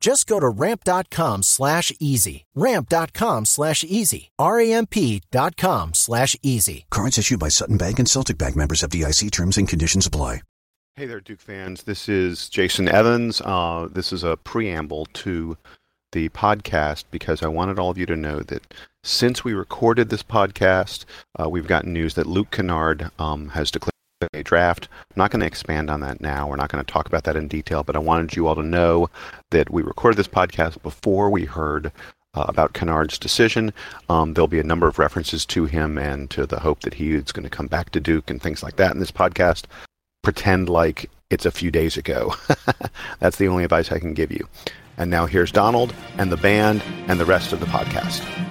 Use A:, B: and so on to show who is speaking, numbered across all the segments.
A: Just go to ramp.com slash easy. Ramp.com slash easy. R-A-M-P.com slash easy.
B: Cards issued by Sutton Bank and Celtic Bank members FDIC terms and conditions apply.
C: Hey there, Duke fans. This is Jason Evans. Uh, this is a preamble to the podcast because I wanted all of you to know that since we recorded this podcast, uh, we've gotten news that Luke Kennard um, has declared a draft. I'm not going to expand on that now. We're not going to talk about that in detail, but I wanted you all to know that we recorded this podcast before we heard uh, about Kennard's decision. Um, there'll be a number of references to him and to the hope that he is going to come back to Duke and things like that in this podcast. Pretend like it's a few days ago. That's the only advice I can give you. And now here's Donald and the band and the rest of the podcast.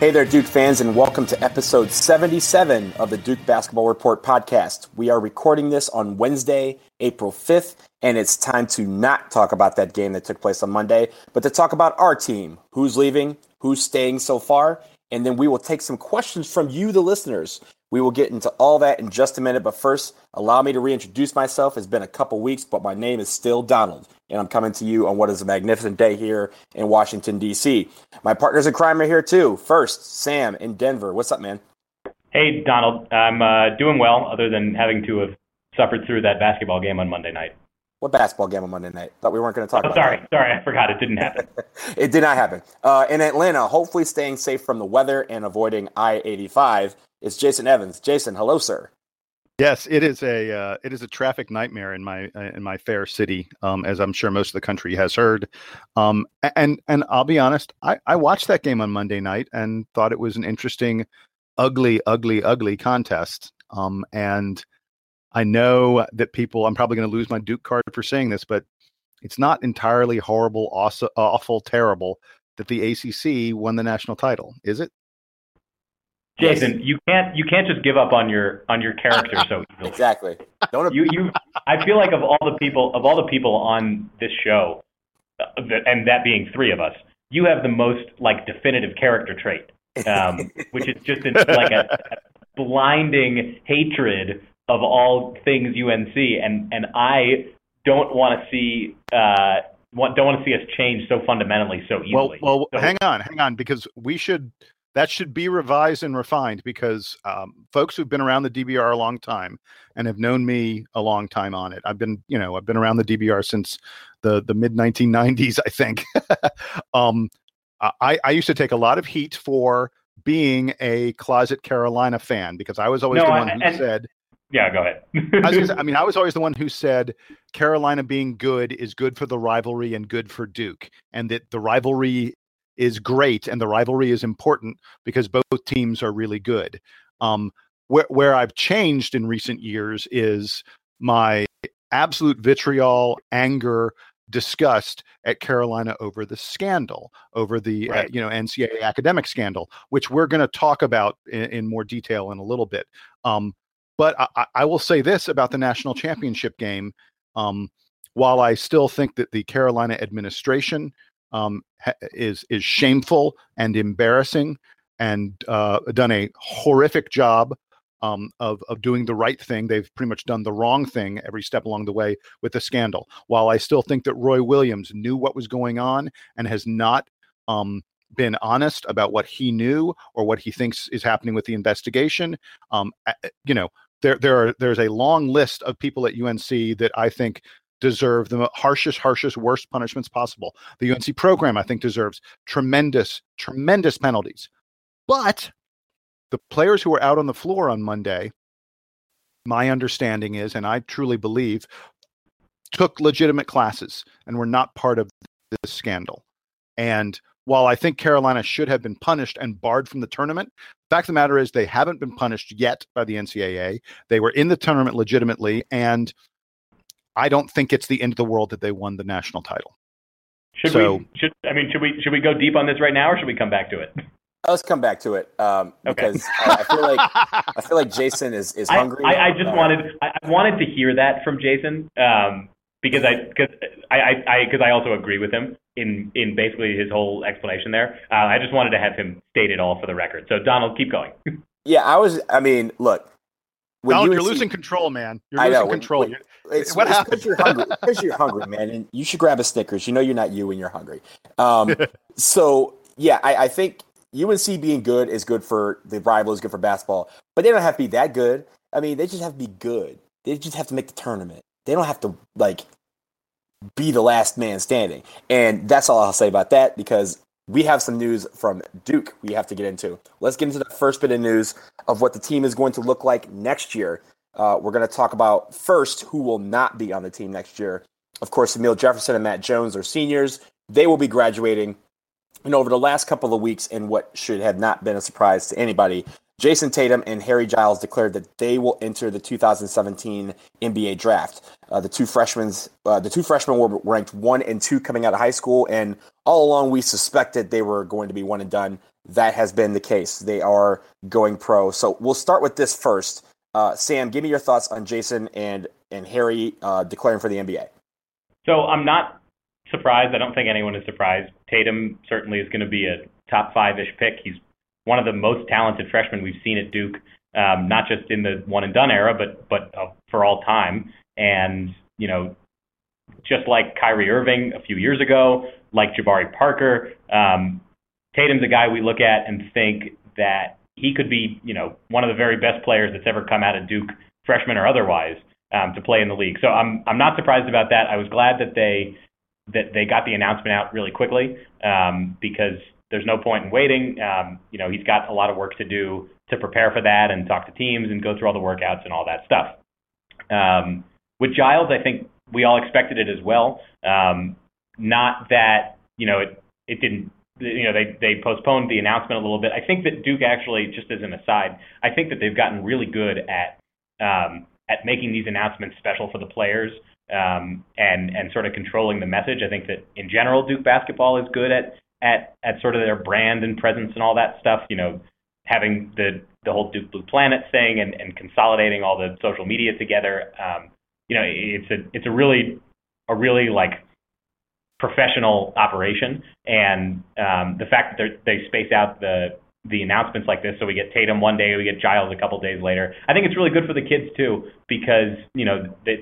D: Hey there, Duke fans, and welcome to episode 77 of the Duke Basketball Report podcast. We are recording this on Wednesday, April 5th, and it's time to not talk about that game that took place on Monday, but to talk about our team who's leaving, who's staying so far, and then we will take some questions from you, the listeners. We will get into all that in just a minute, but first, allow me to reintroduce myself. It's been a couple weeks, but my name is still Donald, and I'm coming to you on what is a magnificent day here in Washington, D.C. My partners in crime are here too. First, Sam in Denver. What's up, man?
E: Hey, Donald. I'm uh, doing well, other than having to have suffered through that basketball game on Monday night.
D: What basketball game on Monday night? Thought we weren't going to talk
E: oh,
D: about
E: sorry,
D: that.
E: Sorry, I forgot. It didn't happen.
D: it did not happen. Uh, in Atlanta, hopefully staying safe from the weather and avoiding I 85 is Jason Evans. Jason, hello, sir.
C: Yes, it is a uh, it is a traffic nightmare in my uh, in my fair city, um, as I'm sure most of the country has heard. Um, and and I'll be honest, I, I watched that game on Monday night and thought it was an interesting, ugly, ugly, ugly contest. Um, and I know that people, I'm probably going to lose my Duke card for saying this, but it's not entirely horrible, awesome, awful, terrible that the ACC won the national title, is it?
E: Jason, you can't you can't just give up on your on your character so easily.
D: Exactly.
E: Don't you you I feel like of all the people of all the people on this show, uh, and that being three of us, you have the most like definitive character trait, um, which is just like a, a blinding hatred of all things UNC, and and I don't want to see uh, don't want to see us change so fundamentally so easily.
C: Well, well,
E: so,
C: hang on, hang on, because we should that should be revised and refined because um, folks who've been around the DBR a long time and have known me a long time on it. I've been, you know, I've been around the DBR since the the mid 1990s, I think. um, I, I used to take a lot of heat for being a closet Carolina fan because I was always
E: no,
C: the one
E: I,
C: who
E: and,
C: said.
E: Yeah, go ahead.
C: I, say, I mean, I was always the one who said Carolina being good is good for the rivalry and good for Duke, and that the rivalry is great and the rivalry is important because both teams are really good. Um, where where I've changed in recent years is my absolute vitriol, anger, disgust at Carolina over the scandal, over the
E: right.
C: uh, you know NCAA academic scandal, which we're going to talk about in, in, more detail in a little bit. Um, but I, I, will say this about the national championship game: um, while I still think that the Carolina administration um, is is shameful and embarrassing, and uh, done a horrific job um, of of doing the right thing. They've pretty much done the wrong thing every step along the way with the scandal. While I still think that Roy Williams knew what was going on and has not um, been honest about what he knew or what he thinks is happening with the investigation, um, you know, there there are there's a long list of people at UNC that I think deserve the harshest, harshest, worst punishments possible. The UNC program, I think, deserves tremendous, tremendous penalties. But the players who were out on the floor on Monday, my understanding is, and I truly believe, took legitimate classes and were not part of this scandal. And while I think Carolina should have been punished and barred from the tournament, fact of the matter is they haven't been punished yet by the NCAA. They were in the tournament legitimately, and I don't think it's the end of the world that they won the national title.
E: Should so, we? Should I mean? Should we? Should we go deep on this right now, or should we come back to it?
D: Let's come back to it um, because okay. I, I, feel like I feel like Jason is, is hungry.
E: I, I just uh, wanted I wanted to hear that from Jason um, because I because I I because I, I, also agree with him in in basically his whole explanation there. Uh, I just wanted to have him state it all for the record. So Donald, keep going.
D: yeah, I was. I mean, look.
C: Donald, you're losing control, man. You're losing know, control. When,
D: when, it's, what happened? Because you're hungry. Because you're hungry, man, and you should grab a Snickers. You know you're not you when you're hungry. Um, so yeah, I, I think UNC being good is good for the rival, is good for basketball, but they don't have to be that good. I mean, they just have to be good. They just have to make the tournament. They don't have to like be the last man standing. And that's all I'll say about that because we have some news from Duke we have to get into. Let's get into the first bit of news of what the team is going to look like next year. Uh, we're going to talk about first who will not be on the team next year. Of course, Amile Jefferson and Matt Jones are seniors. They will be graduating. And over the last couple of weeks, in what should have not been a surprise to anybody, Jayson Tatum and Harry Giles declared that they will enter the 2017 NBA draft. Uh, the two freshmen, uh, the two freshmen were ranked one and two coming out of high school, and all along we suspected they were going to be one and done. That has been the case. They are going pro. So we'll start with this first. Uh, Sam, give me your thoughts on Jayson and and Harry uh, declaring for the NBA.
E: So I'm not surprised. I don't think anyone is surprised. Tatum certainly is going to be a top five ish pick. He's one of the most talented freshmen we've seen at Duke, um, not just in the one and done era, but but uh, for all time. And you know, just like Kyrie Irving a few years ago, like Jabari Parker, um, Tatum's a guy we look at and think that he could be, you know, one of the very best players that's ever come out of Duke, freshman or otherwise, um, to play in the league. So I'm I'm not surprised about that. I was glad that they that they got the announcement out really quickly um, because there's no point in waiting. Um, you know, he's got a lot of work to do to prepare for that and talk to teams and go through all the workouts and all that stuff. Um, with Giles, I think we all expected it as well. Um, not that you know it it didn't you know they they postponed the announcement a little bit. I think that Duke actually, just as an aside, I think that they've gotten really good at um, at making these announcements special for the players um, and and sort of controlling the message. I think that in general, Duke basketball is good at at at sort of their brand and presence and all that stuff. You know, having the the whole Duke Blue Planet thing and, and consolidating all the social media together. Um, you know, it's a it's a really a really like professional operation, and um, the fact that they space out the the announcements like this. So we get Tatum one day, we get Giles a couple days later. I think it's really good for the kids too because you know they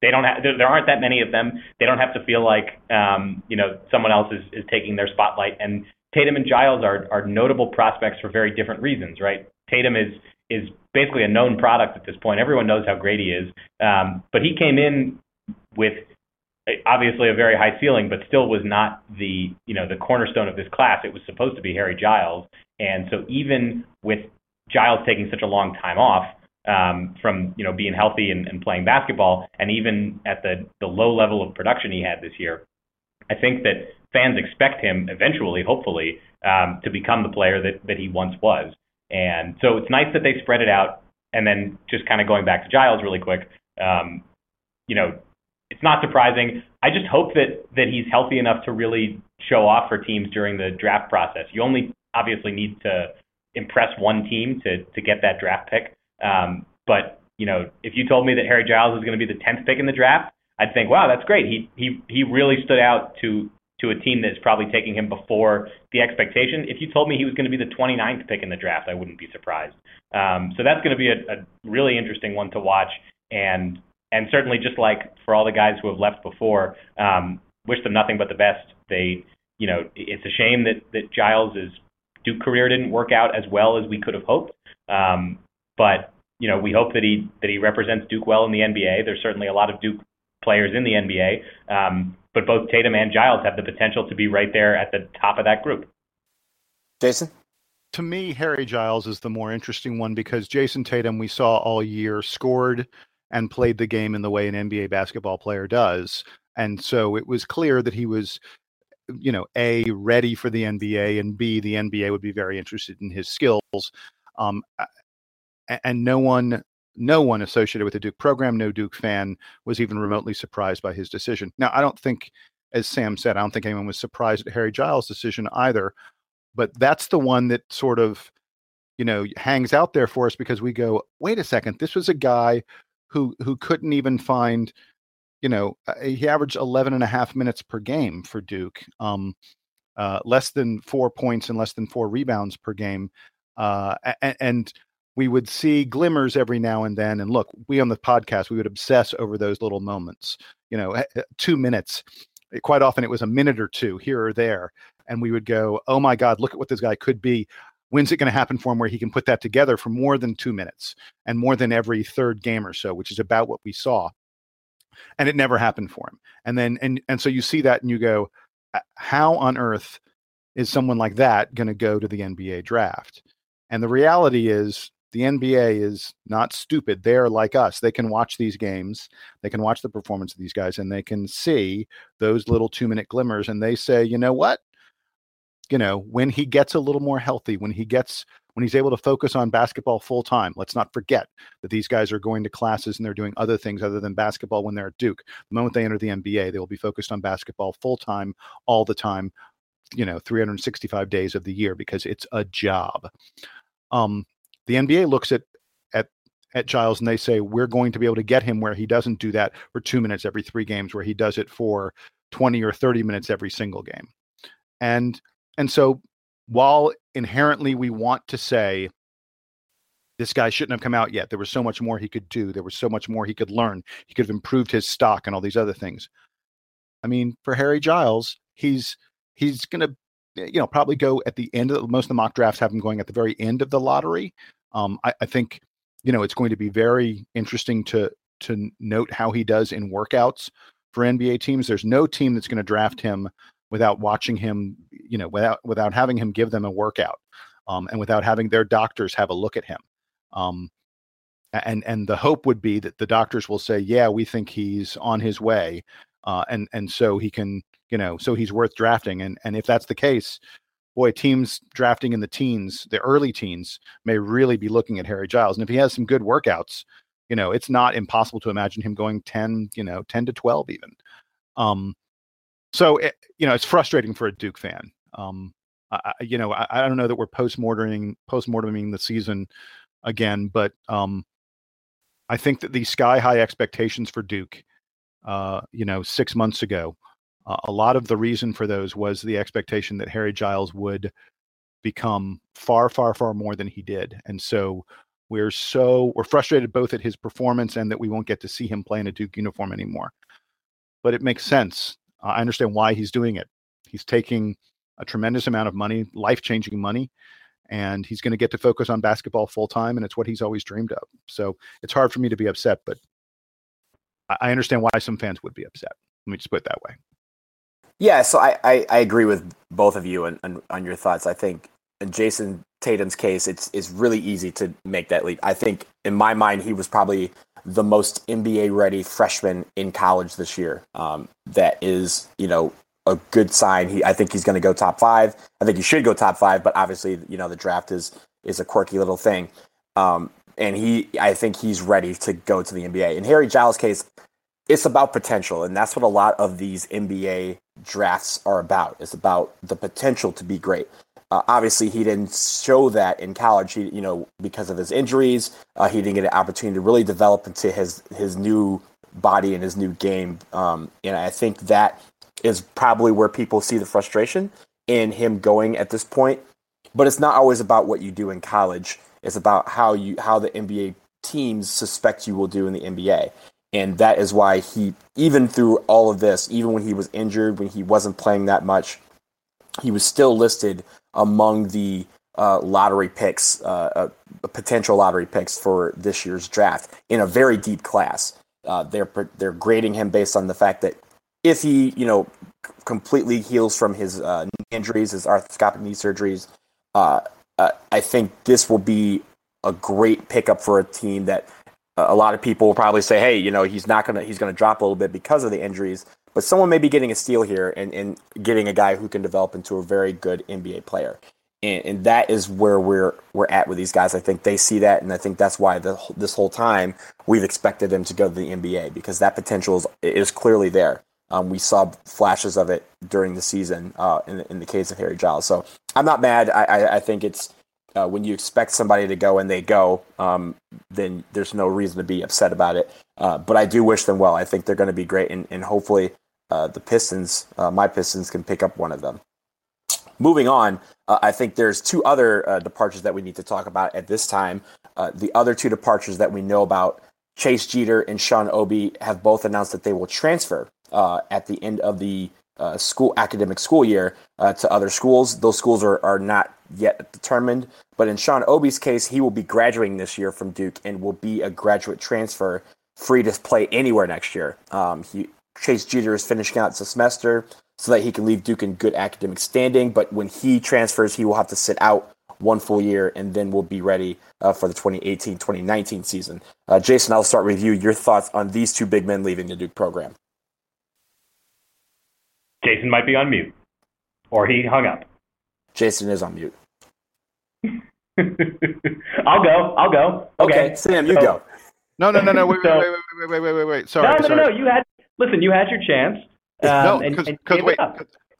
E: they don't have there aren't that many of them. They don't have to feel like um, you know someone else is is taking their spotlight. And Tatum and Giles are are notable prospects for very different reasons, right? Tatum is is basically a known product at this point. Everyone knows how great he is, um, but he came in with obviously a very high ceiling, but still was not the you know the cornerstone of this class. It was supposed to be Harry Giles, and so even with Giles taking such a long time off um, from you know being healthy and, and playing basketball, and even at the the low level of production he had this year, I think that fans expect him eventually, hopefully, um, to become the player that that he once was. And so it's nice that they spread it out. And then just kind of going back to Giles really quick, um, you know, it's not surprising. I just hope that that he's healthy enough to really show off for teams during the draft process. You only obviously need to impress one team to to get that draft pick. Um, but you know, if you told me that Harry Giles was going to be the tenth pick in the draft, I'd think, wow, that's great. He he he really stood out to to a team that's probably taking him before the expectation. If you told me he was going to be the 29th pick in the draft, I wouldn't be surprised. Um, so that's going to be a, a really interesting one to watch, and and certainly just like for all the guys who have left before, um, wish them nothing but the best. They, you know, it's a shame that that Giles's Duke career didn't work out as well as we could have hoped. Um, but you know, we hope that he that he represents Duke well in the NBA. There's certainly a lot of Duke players in the NBA, um, but both Tatum and Giles have the potential to be right there at the top of that group.
D: Jason?
C: To me, Harry Giles is the more interesting one because Jayson Tatum, we saw all year, scored and played the game in the way an NBA basketball player does. And so it was clear that he was, you know, A, ready for the NBA, and B, the NBA would be very interested in his skills. Um, and no one no one associated with the Duke program, no Duke fan, was even remotely surprised by his decision. Now, I don't think, as Sam said, I don't think anyone was surprised at Harry Giles' decision either. But that's the one that sort of, you know, hangs out there for us because we go, wait a second, this was a guy who who couldn't even find, you know, uh, he averaged 11 and a half minutes per game for Duke, um, uh, less than four points and less than four rebounds per game. Uh, and, and we would see glimmers every now and then. And look, we on the podcast, we would obsess over those little moments, you know, two minutes. Quite often it was a minute or two here or there. And we would go, oh my God, look at what this guy could be. When's it going to happen for him where he can put that together for more than two minutes and more than every third game or so, which is about what we saw. And it never happened for him. And then, and, and so you see that and you go, how on earth is someone like that going to go to the NBA draft? And the reality is, the NBA is not stupid. They're like us. They can watch these games, they can watch the performance of these guys, and they can see those little two minute glimmers. And they say, you know what? You know, when he gets a little more healthy, when he gets, when he's able to focus on basketball full time, let's not forget that these guys are going to classes and they're doing other things other than basketball when they're at Duke. The moment they enter the NBA, they will be focused on basketball full time, all the time, you know, 365 days of the year because it's a job. Um, the NBA looks at at at Giles and they say we're going to be able to get him where he doesn't do that for 2 minutes every 3 games where he does it for 20 or 30 minutes every single game. And and so while inherently we want to say this guy shouldn't have come out yet. There was so much more he could do. There was so much more he could learn. He could have improved his stock and all these other things. I mean, for Harry Giles, he's he's going to you know probably go at the end of the, most of the mock drafts have him going at the very end of the lottery um, I, I, think you know it's going to be very interesting to to note how he does in workouts for NBA teams. There's no team that's going to draft him without watching him, you know, without without having him give them a workout, um, and without having their doctors have a look at him. Um, and and the hope would be that the doctors will say, yeah, we think he's on his way, uh, and and so he can, you know, so he's worth drafting. And and if that's the case, boy, teams drafting in the teens, the early teens, may really be looking at Harry Giles. And if he has some good workouts, you know, it's not impossible to imagine him going 10, you know, 10 to 12 even. Um, so, it, you know, it's frustrating for a Duke fan. Um, I, you know, I, I, don't know that we're post-morteming, post-morteming the season again, but um, I think that the sky high expectations for Duke, uh, you know, six months ago uh, a lot of the reason for those was the expectation that Harry Giles would become far, far, far more than he did. And so we're so we're frustrated both at his performance and that we won't get to see him play in a Duke uniform anymore. But it makes sense. I understand why he's doing it. He's taking a tremendous amount of money, life changing money, and he's going to get to focus on basketball full time. And it's what he's always dreamed of. So it's hard for me to be upset, but I understand why some fans would be upset. Let me just put it that way.
D: Yeah, so I, I, I agree with both of you on, on, on your thoughts. I think in Jayson Tatum's case, it's it's really easy to make that leap. I think in my mind, he was probably the most NBA ready freshman in college this year. Um, that is, you know, a good sign. He, I think he's going to go top five. I think he should go top five, but obviously, you know, the draft is is a quirky little thing. Um, and he, I think he's ready to go to the NBA. In Harry Giles' case, it's about potential, and that's what a lot of these NBA drafts are about. It's about the potential to be great. Uh, obviously, he didn't show that in college. He, you know, because of his injuries, uh, he didn't get an opportunity to really develop into his his new body and his new game. Um, and I think that is probably where people see the frustration in him going at this point. But it's not always about what you do in college. It's about how you how the NBA teams suspect you will do in the NBA. And that is why he, even through all of this, even when he was injured, when he wasn't playing that much, he was still listed among the uh, lottery picks, uh, uh, potential lottery picks for this year's draft in a very deep class. Uh, they're they're grading him based on the fact that if he, you know, completely heals from his uh, injuries, his arthroscopic knee surgeries, I think this will be a great pickup for a team that a lot of people will probably say, hey, you know, he's not gonna he's gonna drop a little bit because of the injuries, but someone may be getting a steal here and, and getting a guy who can develop into a very good NBA player. And, and that is where we're we're at with these guys. I think they see that, and I think that's why the, this whole time we've expected them to go to the NBA because that potential is, is clearly there. Um, we saw flashes of it during the season uh, in, in the case of Harry Giles. So I'm not mad. I, I, I think it's uh, when you expect somebody to go and they go, um, then there's no reason to be upset about it. Uh, but I do wish them well. I think they're going to be great, and, and hopefully uh, the Pistons, uh, my Pistons, can pick up one of them. Moving on, uh, I think there's two other uh, departures that we need to talk about at this time. the other two departures that we know about, Chase Jeter and Sean Obi, have both announced that they will transfer at the end of the uh, school academic school year uh, to other schools. Those schools are, are not yet determined, but in Sean Obi's case, he will be graduating this year from Duke and will be a graduate transfer, free to play anywhere next year. Um, he Chase Jeter is finishing out the semester so that he can leave Duke in good academic standing. But when he transfers, he will have to sit out one full year and then will be ready uh, for the 2018-2019 season. Uh, Jason, I'll start with you. Your thoughts on these two big men leaving the Duke program?
E: Jason might be on mute, or he hung up.
D: Jason is on mute.
E: I'll go. I'll go.
D: Okay, okay Sam, you so, go.
C: No, no, no, no. Wait, so, wait, wait, wait, wait, wait, wait. Sorry.
E: No, no,
C: sorry.
E: no, no. You had listen. You had your chance.
C: Um, no, because wait.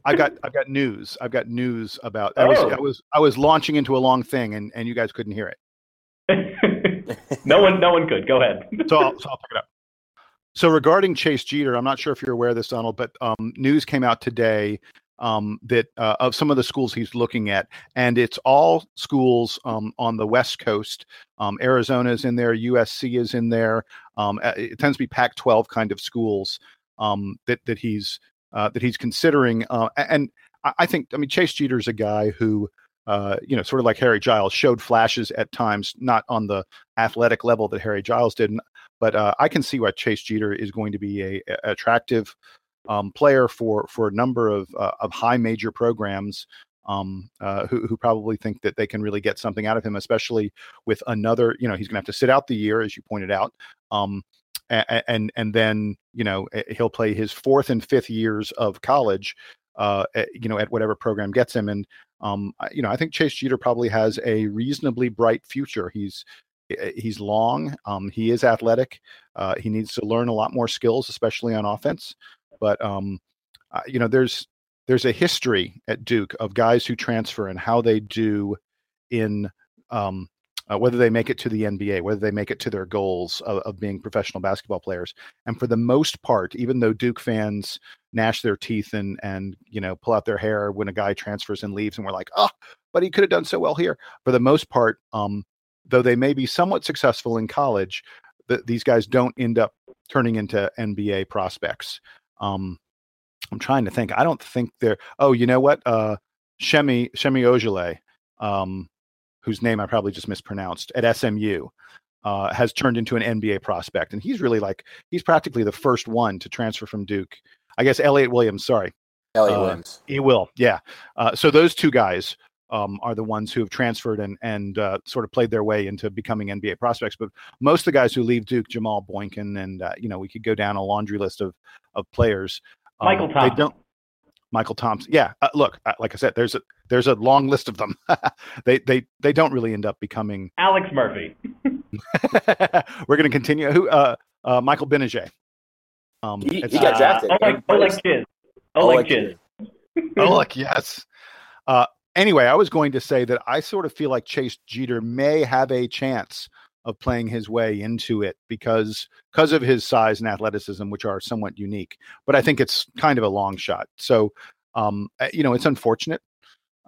C: I got I got news. I've got news about. I was, oh. I was I was launching into a long thing, and and you guys couldn't hear
E: it. no one, no one could. Go ahead.
C: so, I'll, so I'll pick it up. So regarding Chase Jeter, I'm not sure if you're aware of this, Donald, but um, news came out today um, that uh, of some of the schools he's looking at, and it's all schools um, on the West Coast. Um, Arizona is in there, USC is in there. It tends to be Pac-12 kind of schools um, that that he's uh, that he's considering. Uh, and I think, I mean, Chase Jeter is a guy who. Uh, you know, sort of like Harry Giles, showed flashes at times, not on the athletic level that Harry Giles did. But uh, I can see why Chase Jeter is going to be a, a attractive um, player for for a number of uh, of high major programs um, uh, who who probably think that they can really get something out of him, especially with another. You know, he's going to have to sit out the year, as you pointed out. Um, and, and and then you know he'll play his fourth and fifth years of college, uh, you know, at whatever program gets him. And um, you know, I think Chase Jeter probably has a reasonably bright future. He's Eh, he's long. Um, he is athletic. Uh, he needs to learn a lot more skills, especially on offense. But um, you know, there's there's a history at Duke of guys who transfer and how they do in um, uh, whether they make it to the NBA, whether they make it to their goals of, of, being professional basketball players. And for the most part, even though Duke fans gnash their teeth and and you know pull out their hair when a guy transfers and leaves, and we're like, oh, but he could have done so well here. For the most part, um, though they may be somewhat successful in college, the, these guys don't end up turning into NBA prospects. Um, I'm trying to think. I don't think they're. Oh, you know what? Uh, Shemi Shemi Ojale, um, whose name I probably just mispronounced at SMU, uh, has turned into an NBA prospect, and he's really like he's practically the first one to transfer from Duke. I guess Elliot Williams. Sorry,
D: Elliot uh, Williams.
C: He will. Yeah. Uh, so those two guys um, are the ones who have transferred and and uh, sort of played their way into becoming NBA prospects. But most of the guys who leave Duke, Jamal Boykin, and uh, you know we could go down a laundry list of of players.
E: Um, Michael Thompson. They don't.
C: Michael Thompson. Yeah, uh, look, uh, like I said, there's a there's a long list of them. they they they don't really end up becoming
E: Alex Murphy.
C: We're going to continue. Who? Uh, uh, Michael Gbinije.
D: Um, he, he got drafted.
E: Uh, Olek, Olek Czyz. Olek Czyz.
C: Olek, yes. Uh, anyway, I was going to say that I sort of feel like Chase Jeter may have a chance of playing his way into it because because of his size and athleticism, which are somewhat unique. But I think it's kind of a long shot. So, um, eh, you know, it's unfortunate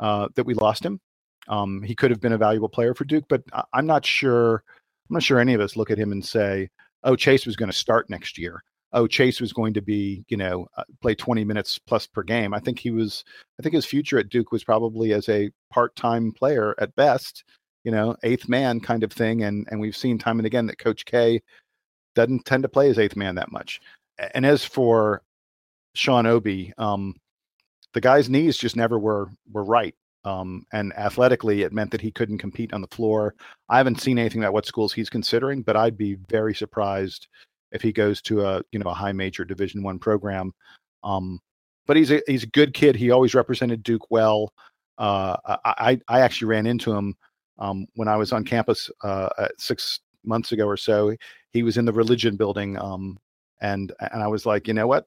C: uh, that we lost him. Um, he could have been a valuable player for Duke, but I- I'm not sure. I'm not sure any of us look at him and say, "Oh, Chase was going to start next year." Oh, Chase was going to be, you know, uh, play 20 minutes plus per game. I think he was. I think his future at Duke was probably as a part-time player at best, you know, eighth man kind of thing. And and we've seen time and again that Coach K doesn't tend to play his eighth man that much. And as for Sean Obi, um, the guy's knees just never were were right. Um, and athletically, it meant that he couldn't compete on the floor. I haven't seen anything about what schools he's considering, but I'd be very surprised if he goes to a you know a high major Division One program. Um, but he's a he's a good kid. He always represented Duke well. Uh, I I actually ran into him um, when I was on campus uh, six months ago or so. He was in the religion building, um, and and I was like, you know what,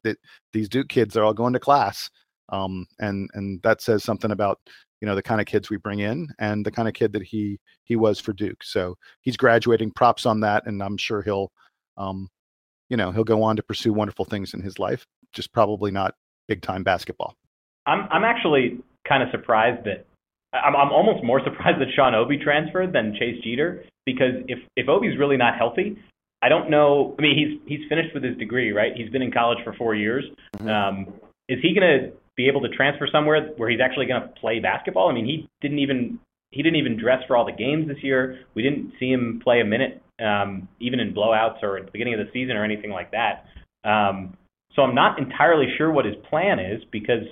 C: these Duke kids are all going to class, um, and and that says something about you know the kind of kids we bring in and the kind of kid that he he was for Duke. So he's graduating. Props on that, and I'm sure he'll, um, you know, he'll go on to pursue wonderful things in his life. Just probably not big time basketball.
E: I'm I'm actually kind of surprised that I'm I'm almost more surprised that Sean Obi transferred than Chase Jeter because if if Obi's really not healthy, I don't know. I mean, he's he's finished with his degree, right? He's been in college for four years. Mm-hmm. Um, is he going to be able to transfer somewhere where he's actually going to play basketball. I mean, he didn't even he didn't even dress for all the games this year. We didn't see him play a minute, um, even in blowouts or at the beginning of the season or anything like that. Um, so I'm not entirely sure what his plan is because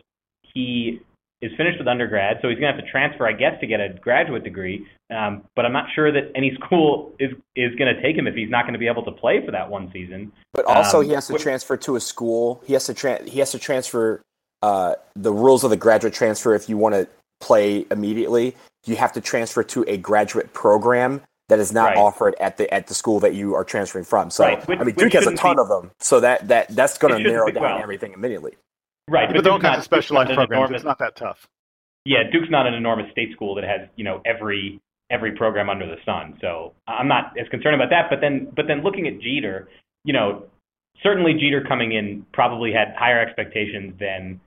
E: he is finished with undergrad, so he's going to have to transfer, I guess, to get a graduate degree. Um, but I'm not sure that any school is is going to take him if he's not going to be able to play for that one season.
D: But also, um, he has to transfer to a school. He has to tra- he has to transfer uh, the rules of the graduate transfer, if you want to play immediately, you have to transfer to a graduate program that is not right. offered at the at the school that you are transferring from. So right. which, I mean, Duke has a ton be, of them, so that that that's going to narrow down well. everything immediately.
E: Right,
C: but, but they're all kinds of specialized programs. Enormous, it's not that tough.
E: Yeah, Duke's not an enormous state school that has you know every every program under the sun. So I'm not as concerned about that. But then but then looking at Jeter, you know, certainly Jeter coming in probably had higher expectations than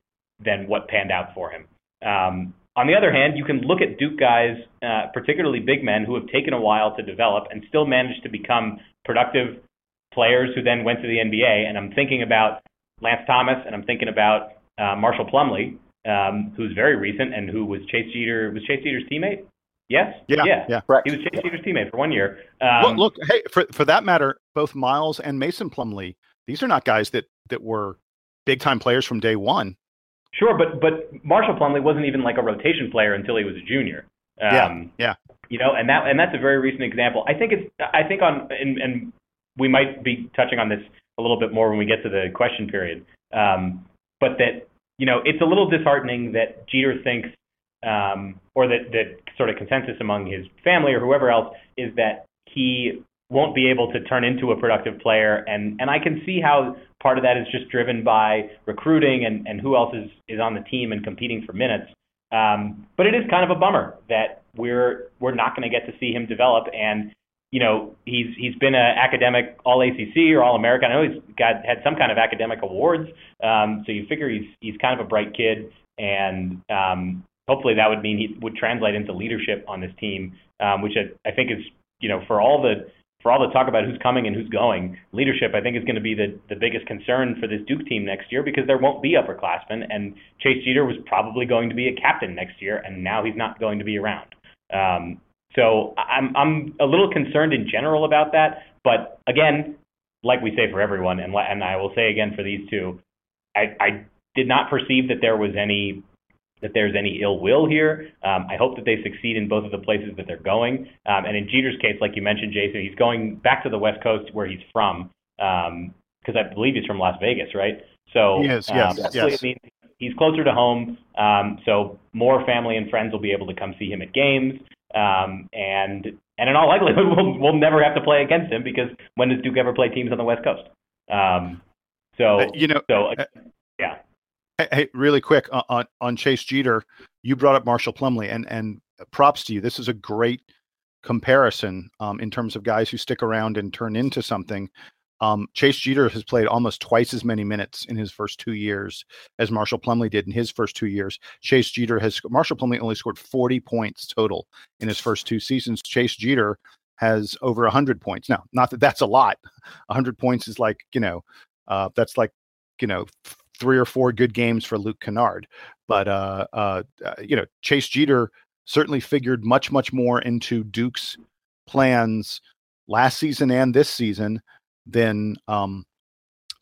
E: than what panned out for him. Um, on the other hand, you can look at Duke guys, uh, particularly big men, who have taken a while to develop and still managed to become productive players who then went to the NBA. And I'm thinking about Lance Thomas, and I'm thinking about uh, Marshall Plumlee, um, who's very recent and who was Chase Jeter was Chase Jeter's teammate. Yes.
C: Yeah. Yeah. yeah.
E: Correct. He was Chase Jeter's teammate for one year.
C: Um, look, look, hey, for for that matter, both Miles and Mason Plumlee, these are not guys that that were big time players from day one.
E: Sure, but but Marshall Plumlee wasn't even like a rotation player until he was a junior.
C: Um, yeah, yeah.
E: You know, and that and that's a very recent example. I think it's I think on and, and we might be touching on this a little bit more when we get to the question period. Um, but that you know, it's a little disheartening that Jeter thinks, um, or that that sort of consensus among his family or whoever else is that he won't be able to turn into a productive player. And and I can see how part of that is just driven by recruiting and, and who else is, is on the team and competing for minutes. Um, but it is kind of a bummer that we're we're not going to get to see him develop. And you know he's he's been an academic All ACC or All American. I know he's got had some kind of academic awards. Um, so you figure he's he's kind of a bright kid, and um, hopefully that would mean he would translate into leadership on this team, um, which I, I think is you know for all the for all the talk about who's coming and who's going, leadership I think is going to be the the biggest concern for this Duke team next year because there won't be upperclassmen, and Chase Jeter was probably going to be a captain next year, and now he's not going to be around. Um, so I'm I'm a little concerned in general about that, but again, like we say for everyone, and and I will say again for these two, I I did not perceive that there was any that there's any ill will here. Um, I hope that they succeed in both of the places that they're going. Um, and in Jeter's case, like you mentioned, Jason, he's going back to the West Coast where he's from, because um, I believe he's from Las Vegas, right? So
C: yes, yes, um, yes.
E: Means he's closer to home, um, so more family and friends will be able to come see him at games. Um, and and in all likelihood, we'll, we'll never have to play against him because when does Duke ever play teams on the West Coast? Um, so uh, you know, so uh.
C: Hey, hey, really quick on on Chase Jeter, you brought up Marshall Plumlee, and and props to you. This is a great comparison um, in terms of guys who stick around and turn into something. Um, Chase Jeter has played almost twice as many minutes in his first two years as Marshall Plumlee did in his first two years. Chase Jeter has Marshall Plumlee only scored 40 points total in his first two seasons. Chase Jeter has over 100 points. Now, not that that's a lot. 100 points is like, you know, uh, that's like, you know, three or four good games for Luke Kennard. But, uh, uh, uh, you know, Chase Jeter certainly figured much, much more into Duke's plans last season and this season than um,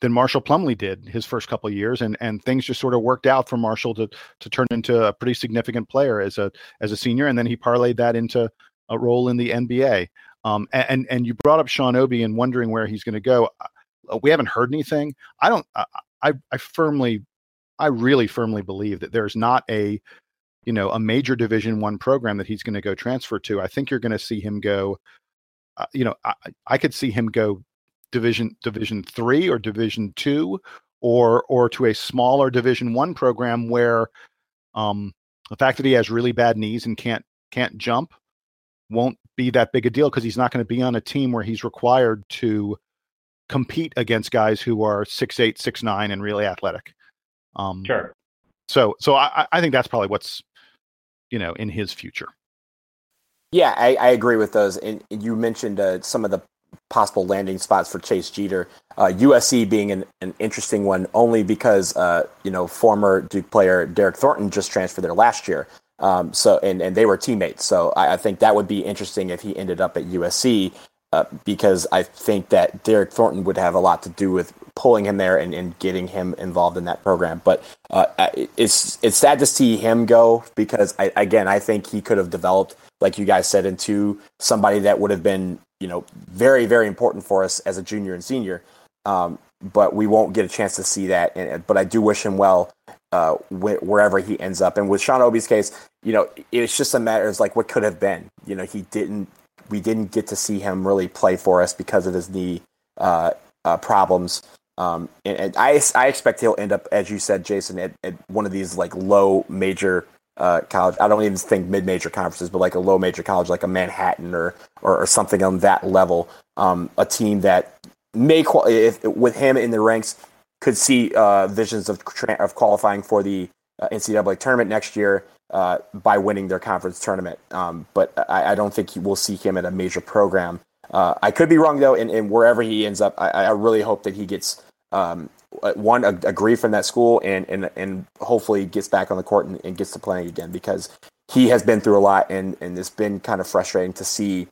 C: than Marshall Plumlee did his first couple years, and and things just sort of worked out for Marshall to to turn into a pretty significant player as a as a senior, and then he parlayed that into a role in the NBA. Um, and and you brought up Sean Obi and wondering where he's going to go. Uh, we haven't heard anything. I don't. I I firmly, I really firmly believe that there's not a you know a major division one program that he's going to go transfer to. I think you're going to see him go uh, you know I, I could see him go division division three or division two or or to a smaller division one program where um the fact that he has really bad knees and can't can't jump won't be that big a deal because he's not going to be on a team where he's required to compete against guys who are six eight six nine and really athletic
E: um sure
C: so so i i think that's probably what's you know in his future
D: yeah, I, I agree with those. And you mentioned uh, some of the possible landing spots for Chase Jeter. Uh, USC being an, an interesting one only because uh, you know former Duke player Derryck Thornton just transferred there last year. Um, so and and they were teammates. So I, I, think that would be interesting if he ended up at USC uh, because I think that Derryck Thornton would have a lot to do with pulling him there and, and getting him involved in that program. But uh, it's it's sad to see him go because I, again I think he could have developed like you guys said into somebody that would have been you know, very, very important for us as a junior and senior. Um, but we won't get a chance to see that. And, but I do wish him well uh, wh- wherever he ends up. And with Sean Obi's case, you know, it's just a matter of like what could have been. You know, he didn't. We didn't get to see him really play for us because of his knee uh, uh, problems. Um, and, and I, I expect he'll end up, as you said, Jason, at, at one of these like low major uh, college. I don't even think mid-major conferences, but like a low-major college, like a Manhattan or or, or something on that level. Um, a team that may, if with him in the ranks, could see uh, visions of of qualifying for the uh, NCAA tournament next year uh, by winning their conference tournament. Um, but I, I, don't think we'll see him at a major program. Uh, I could be wrong though, and, and wherever he ends up, I, I really hope that he gets um, one a agree from that school and and and hopefully gets back on the court and, and, gets to playing again because he has been through a lot and and it's been kind of frustrating to see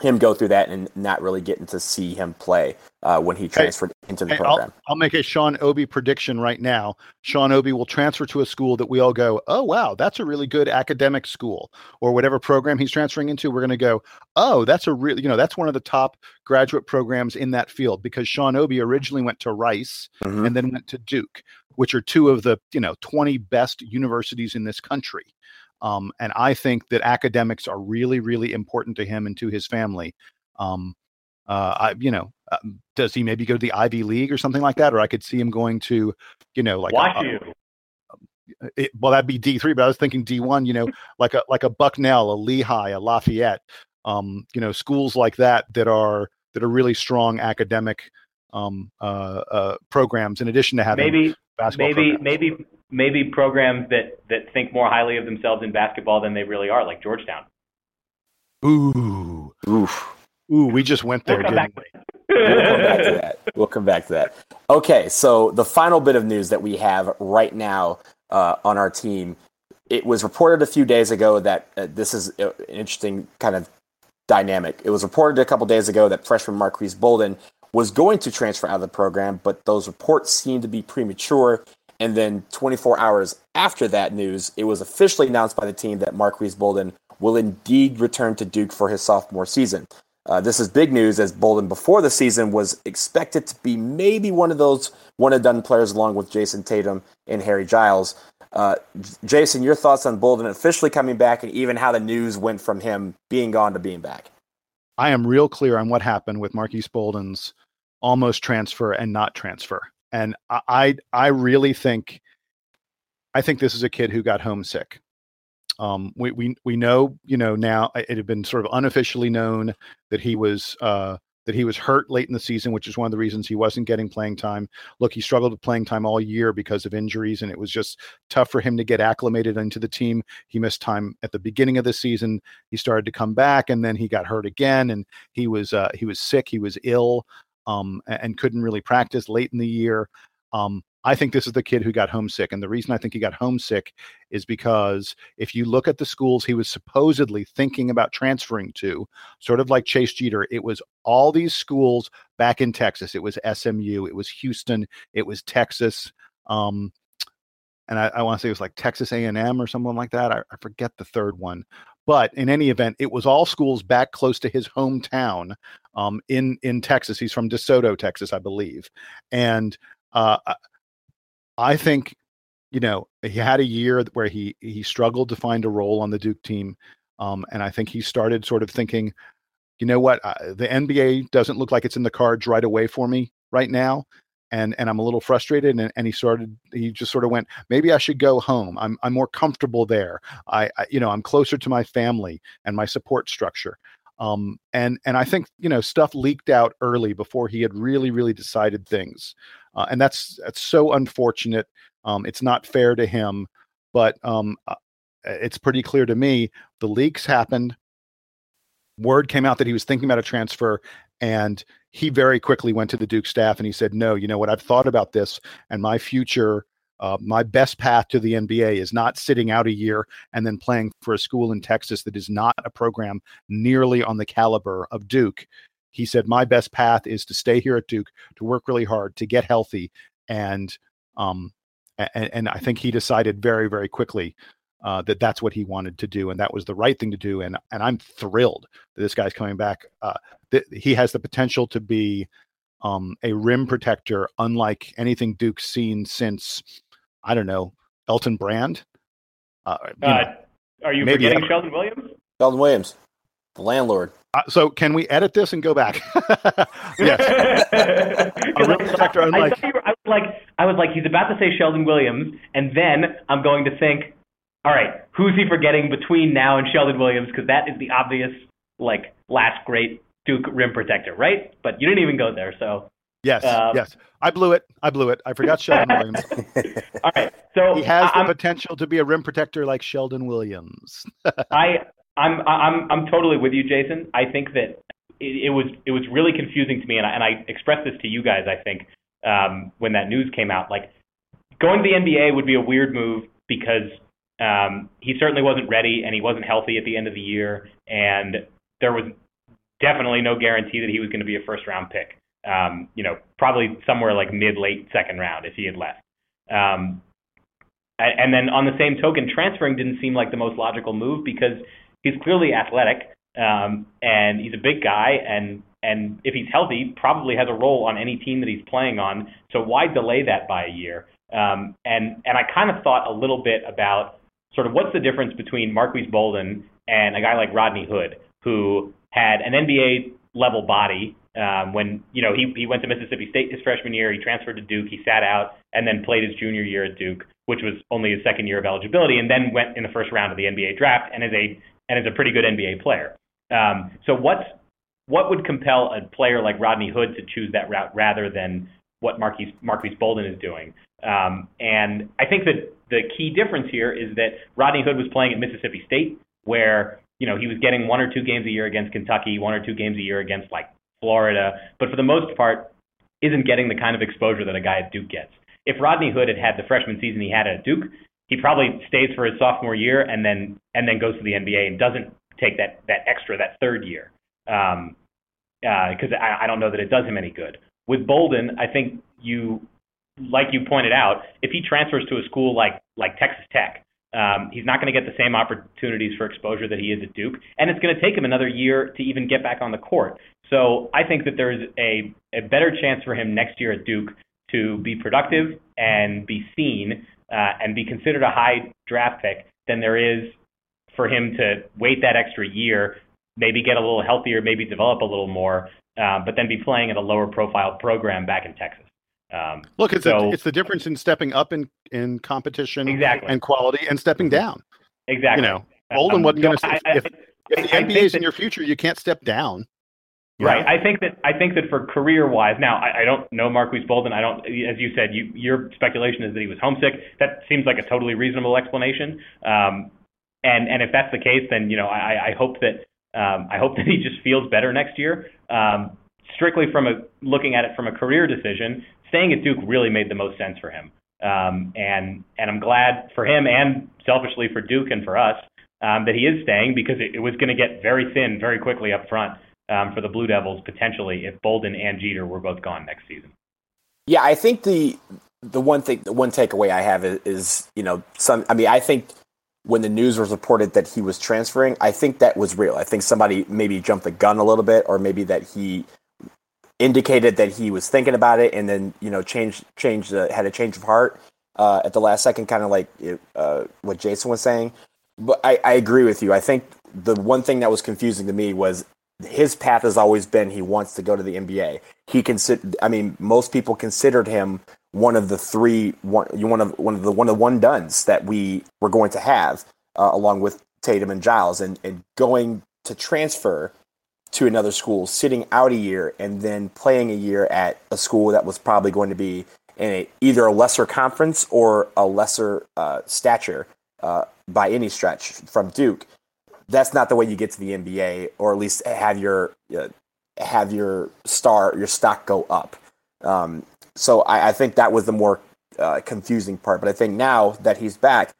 D: him go through that and not really getting to see him play uh, when he transferred hey, into the hey, program.
C: I'll, I'll, make a Sean Obi prediction right now. Sean Obi will transfer to a school that we all go, oh wow, that's a really good academic school, or whatever program he's transferring into. We're going to go, oh, that's a real, you know, that's one of the top graduate programs in that field because Sean Obi originally went to Rice mm-hmm. and then went to Duke, which are two of the you know 20 best universities in this country. Um, and I think that academics are really, really important to him and to his family. Um, uh, I, you know, uh, does he maybe go to the Ivy League or something like that? Or I could see him going to, you know, like
E: a, you.
C: It, well, that'd be D three, but I was thinking D one. You know, like a like a Bucknell, a Lehigh, a Lafayette. Um, you know, schools like that that are that are really strong academic um, uh, uh, programs. In addition to having
E: maybe maybe programs. maybe maybe programs that that think more highly of themselves in basketball than they really are, like Georgetown.
C: Ooh, oof, ooh, we just went there, we'll didn't we?
D: we'll come back to that. We'll come back to that. Okay, so the final bit of news that we have right now uh, on our team, it was reported a few days ago that uh, this is uh, an interesting kind of dynamic. It was reported a couple days ago that freshman Marques Bolden was going to transfer out of the program, but those reports seemed to be premature and then 24 hours after that news, it was officially announced by the team that Marques Bolden will indeed return to Duke for his sophomore season. Uh, this is big news as Bolden before the season was expected to be maybe one of those one and done players along with Jayson Tatum and Harry Giles. Uh, Jason, your thoughts on Bolden officially coming back and even how the news went from him being gone to being back?
C: I am real clear on what happened with Marques Bolden's almost transfer and not transfer. And I, I really think, I think this is a kid who got homesick. Um, we, we we know you know now it had been sort of unofficially known that he was uh, that he was hurt late in the season, which is one of the reasons he wasn't getting playing time. Look, he struggled with playing time all year because of injuries, and it was just tough for him to get acclimated into the team. He missed time at the beginning of the season. He started to come back, and then he got hurt again, and he was uh, he was sick. He was ill, um, and couldn't really practice late in the year. Um, I think this is the kid who got homesick. And the reason I think he got homesick is because if you look at the schools he was supposedly thinking about transferring to, sort of like Chase Jeter, it was all these schools back in Texas. It was SMU, it was Houston, it was Texas. Um, and I, I want to say it was like Texas A&M or someone like that. I, I forget the third one. But in any event, it was all schools back close to his hometown um, in in Texas. He's from DeSoto, Texas, I believe. And uh, I think, you know, he had a year where he he struggled to find a role on the Duke team, um, and I think he started sort of thinking, you know what, the NBA doesn't look like it's in the cards right away for me right now, and and I'm a little frustrated. And, and he started, he just sort of went, maybe I should go home. I'm I'm more comfortable there. I, I you know I'm closer to my family and my support structure. Um, and and I think you know stuff leaked out early before he had really really decided things, uh, and that's that's so unfortunate. Um, it's not fair to him, but um, uh, it's pretty clear to me the leaks happened. Word came out that he was thinking about a transfer, and he very quickly went to the Duke staff and he said, "No, you know what? I've thought about this, and my future uh, my best path to the NBA is not sitting out a year and then playing for a school in Texas that is not a program nearly on the caliber of Duke. He said, My best path is to stay here at Duke, to work really hard, to get healthy. And, um, and, and I think he decided very, very quickly uh, that that's what he wanted to do, and that was the right thing to do. And and I'm thrilled that this guy's coming back. Uh, that he has the potential to be um, a rim protector, unlike anything Duke's seen since I don't know, Elton Brand.
E: Uh, you uh, know, are you forgetting ever. Sheldon Williams?
D: Sheldon Williams, the landlord.
C: Uh, so can we edit this and go back? yes.
E: a real protector, unlike... I, were, I was like, I was like, he's about to say Sheldon Williams, and then I'm going to think, all right, who's he forgetting between now and Sheldon Williams? Because that is the obvious, like, last great Duke rim protector, right? But you didn't even go there, so
C: Yes, um, yes. I blew it. I blew it. I forgot Sheldon Williams.
E: All right. So
C: he has the I'm, potential to be a rim protector like Sheldon Williams.
E: I I'm I'm I'm totally with you, Jason. I think that it, it, was it was really confusing to me, and I, and I expressed this to you guys. I think um, when that news came out, like going to the NBA would be a weird move because um, he certainly wasn't ready and he wasn't healthy at the end of the year, and there was definitely no guarantee that he was going to be a first round pick um, you know, probably somewhere like mid late second round if he had left. Um, and then on the same token, transferring didn't seem like the most logical move because he's clearly athletic um, and he's a big guy, and and if he's healthy, probably has a role on any team that he's playing on. So why delay that by a year? Um, and and I kind of thought a little bit about sort of what's the difference between Marques Bolden and a guy like Rodney Hood, who had an NBA level body um, when you know he he went to Mississippi State his freshman year, he transferred to Duke, he sat out, and then played his junior year at Duke, which was only his second year of eligibility, and then went in the first round of the NBA draft and is a and is a pretty good NBA player. Um, so what's what would compel a player like Rodney Hood to choose that route rather than what Marques Marques Bolden is doing? Um, and I think that the key difference here is that Rodney Hood was playing at Mississippi State, where you know he was getting one or two games a year against Kentucky, one or two games a year against like Florida, but for the most part, isn't getting the kind of exposure that a guy at Duke gets. If Rodney Hood had had the freshman season he had at Duke, he probably stays for his sophomore year and then and then goes to the NBA and doesn't take that that extra that third year because um, uh, I, I don't know that it does him any good. With Bolden, I think you like you pointed out, if he transfers to a school like like Texas Tech, um, he's not going to get the same opportunities for exposure that he is at Duke, and it's going to take him another year to even get back on the court. So I think that there's a, a better chance for him next year at Duke to be productive and be seen uh, and be considered a high draft pick than there is for him to wait that extra year, maybe get a little healthier, maybe develop a little more, uh, but then be playing at a lower profile program back in Texas.
C: Um, Look, it's so, a, it's the difference in stepping up in in competition
E: exactly.
C: and quality and stepping down.
E: exactly.
C: You know, Bolden
E: Um,
C: wasn't going to. If, if the
E: I
C: NBA is in your future, you can't step down.
E: Right. I think that I think that for career wise, now I, I don't know Marques Bolden. I don't, as you said, you, your speculation is that he was homesick. That seems like a totally reasonable explanation. Um, and and if that's the case, then you know I, I hope that um, I hope that he just feels better next year. Um, strictly from a looking at it from a career decision, staying at Duke really made the most sense for him. Um, and and I'm glad for him and selfishly for Duke and for us um, that he is staying because it, it was going to get very thin very quickly up front um, for the Blue Devils potentially if Bolden and Jeter were both gone next season.
D: Yeah, I think the the one thing, the one takeaway I have is, is, you know, some. I mean, I think when the news was reported that he was transferring, I think that was real. I think somebody maybe jumped the gun a little bit, or maybe that he indicated that he was thinking about it, and then you know changed changed uh, had a change of heart uh, at the last second, kind of like uh, what Jason was saying. But I, I agree with you. I think the one thing that was confusing to me was his path has always been he wants to go to the NBA. He consider, I mean, most people considered him one of the three, one, one of one of the one of the one duns that we were going to have, uh, along with Tatum and Giles, and, and going to transfer to another school, sitting out a year, and then playing a year at a school that was probably going to be in a, either a lesser conference or a lesser uh, stature uh, by any stretch from Duke that's not the way you get to the NBA, or at least have your uh, have your star your stock go up. Um, so I, I, think that was the more uh, confusing part. But I think now that he's back,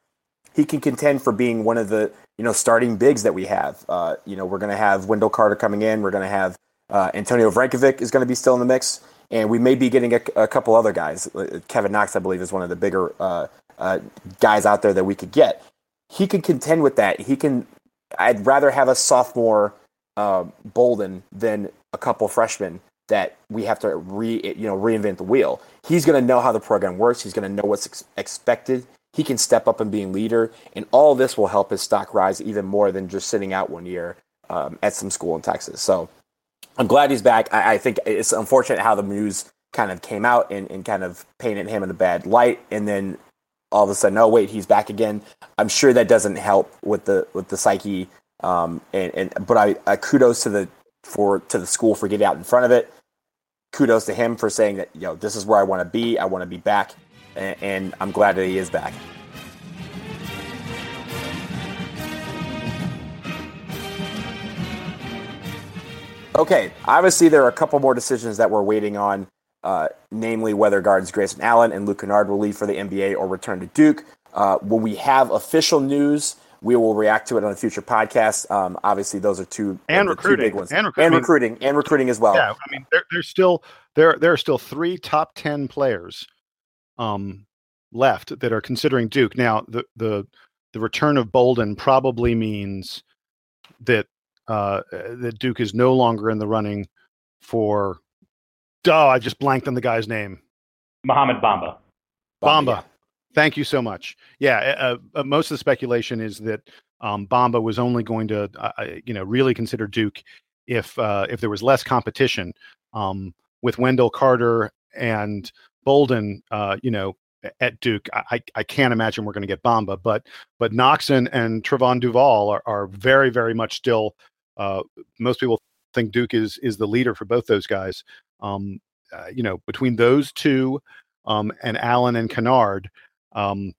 D: he can contend for being one of the you know starting bigs that we have. Uh, you know, we're going to have Wendell Carter coming in. We're going to have uh, Antonio Vrankovic is going to be still in the mix, and we may be getting a, a, couple other guys. Kevin Knox, I believe, is one of the bigger uh, uh, guys out there that we could get. He can contend with that. He can I'd rather have a sophomore uh, Bolden than a couple freshmen that we have to re you know reinvent the wheel. He's going to know how the program works. He's going to know what's ex- expected. He can step up and be a leader, and all this will help his stock rise even more than just sitting out one year um, at some school in Texas. So I'm glad he's back. I, I, think it's unfortunate how the news kind of came out and, and kind of painted him in a bad light, and then all of a sudden, oh wait, he's back again. I'm sure that doesn't help with the with the psyche. Um, and, and but I, I kudos to the for to the school for getting out in front of it. Kudos to him for saying that you know this is where I want to be. I want to be back, and, and I'm glad that he is back. Okay, obviously there are a couple more decisions that we're waiting on uh, namely whether guards Grayson Allen and Luke Kennard will leave for the NBA or return to Duke. Uh, when we have official news, we will react to it on a future podcast. Um, obviously, those are two
C: and recruiting,
D: two big ones,
C: and recruiting,
D: and recruiting, and recruiting as well.
C: Yeah, I mean, there, there's still there there are still three top ten players um, left that are considering Duke. Now, the the the return of Bolden probably means that uh, that Duke is no longer in the running for Oh, I just blanked on the guy's name.
E: Mohamed Bamba.
C: Bamba. Yeah. Thank you so much. Yeah, uh, uh, most of the speculation is that um, Bamba was only going to, uh, you know, really consider Duke if uh, if there was less competition um, with Wendell Carter and Bolden. Uh, you know, at Duke, I, I can't imagine we're going to get Bamba, but but Knox and, and Trevon Duval are, are very very much still. Uh, most people think Duke is is the leader for both those guys. Um, uh, you know, between those two um, and Allen and Kennard, um,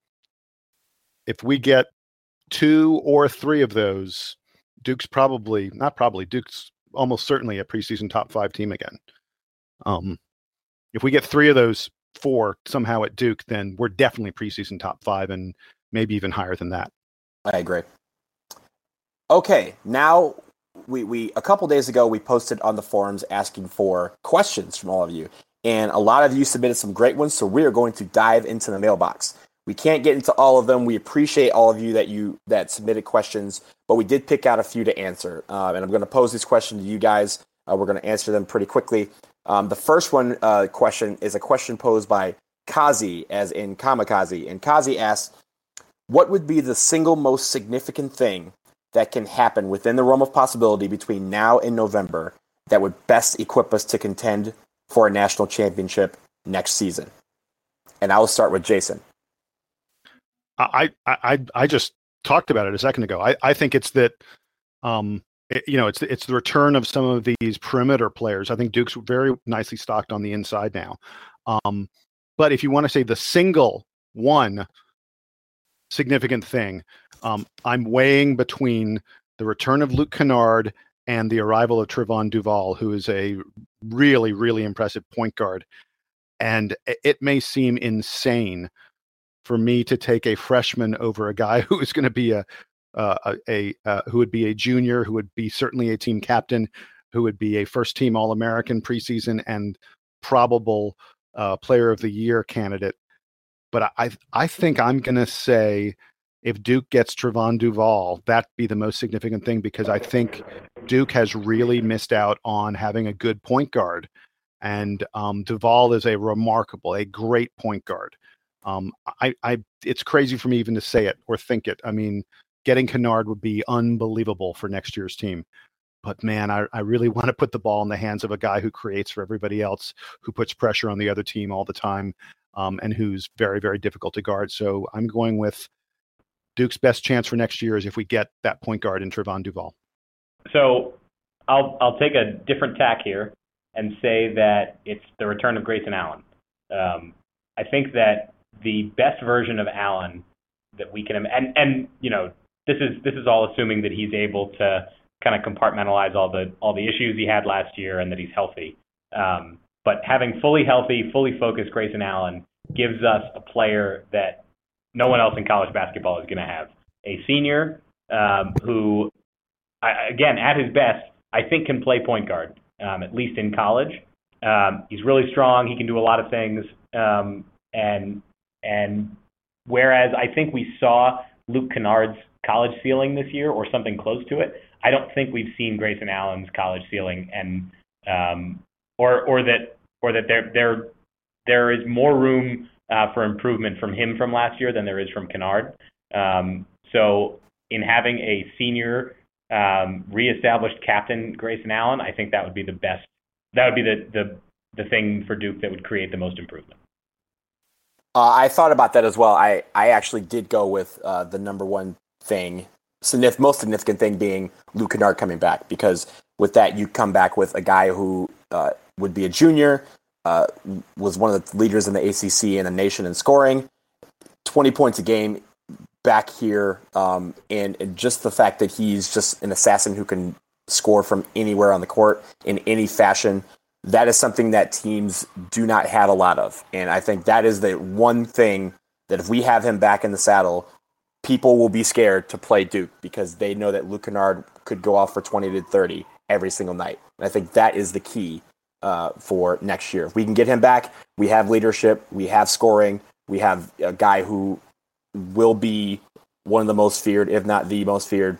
C: if we get two or three of those, Duke's probably not probably Duke's almost certainly a preseason top five team again. Um, if we get three of those four somehow at Duke, then we're definitely preseason top five and maybe even higher than that.
D: I agree. Okay, now we, we a couple days ago we posted on the forums asking for questions from all of you. And a lot of you submitted some great ones so we are going to dive into the mailbox. We can't get into all of them. We appreciate all of you that you that submitted questions but we did pick out a few to answer. Uh, and i'm going to pose this question to you guys. Uh, we're going to answer them pretty quickly um, the first one uh, question is a question posed by Kaze as in kamikaze and Kaze asks what would be the single most significant thing that can happen within the realm of possibility between now and November that would best equip us to contend for a national championship next season? And I will start with Jason.
C: I I I just talked about it a second ago. I, I think it's that, um, it, you know, it's it's the return of some of these perimeter players. I think Duke's very nicely stocked on the inside now. Um, but if you want to say the single one significant thing, um, I'm weighing between the return of Luke Kennard and the arrival of Trevon Duval, who is a really, really impressive point guard. And it may seem insane for me to take a freshman over a guy who is going to be a uh, a, uh, who would be a junior, who would be certainly a team captain, who would be a first team All American preseason and probable uh, Player of the Year candidate. But I I think I'm going to say if Duke gets Trevon Duval, that'd be the most significant thing because I think Duke has really missed out on having a good point guard. And um, Duval is a remarkable, a great point guard. Um, I, I, it's crazy for me even to say it or think it. I mean, getting Kennard would be unbelievable for next year's team. But man, I, I really want to put the ball in the hands of a guy who creates for everybody else, who puts pressure on the other team all the time, um, and who's very, very difficult to guard. So I'm going with Duke's best chance for next year is if we get that point guard in Trevon Duval.
E: So I'll I'll take a different tack here and say that it's the return of Grayson Allen. Um, I think that the best version of Allen that we can and and you know this is this is all assuming that he's able to kind of compartmentalize all the all the issues he had last year and that he's healthy. Um, but having fully healthy, fully focused Grayson Allen gives us a player that no one else in college basketball is going to have. A senior um, who, again, at his best, I think can play point guard, um, at least in college. He's really strong. He can do a lot of things. And and whereas I think we saw Luke Kennard's college ceiling this year or something close to it. I don't think we've seen Grayson Allen's college ceiling, and um, or or that or that there there there is more room uh, for improvement from him from last year than there is from Kennard. Um, so in having a senior um, reestablished captain Grayson Allen, I think that would be the best. That would be the the the thing for Duke that would create the most improvement.
D: Uh, I thought about that as well. I, I actually did go with uh, the number one thing, most significant thing being Luke Kennard coming back, because with that, you come back with a guy who uh, would be a junior, uh, was one of the leaders in the ACC and the nation in scoring, 20 points a game back here, um, and, and just the fact that he's just an assassin who can score from anywhere on the court in any fashion. That is something that teams do not have a lot of. And I think that is the one thing that if we have him back in the saddle, people will be scared to play Duke because they know that Luke Kennard could go off for 20 to 30 every single night. And I think that is the key uh, for next year. If we can get him back, we have leadership, we have scoring, we have a guy who will be one of the most feared, if not the most feared,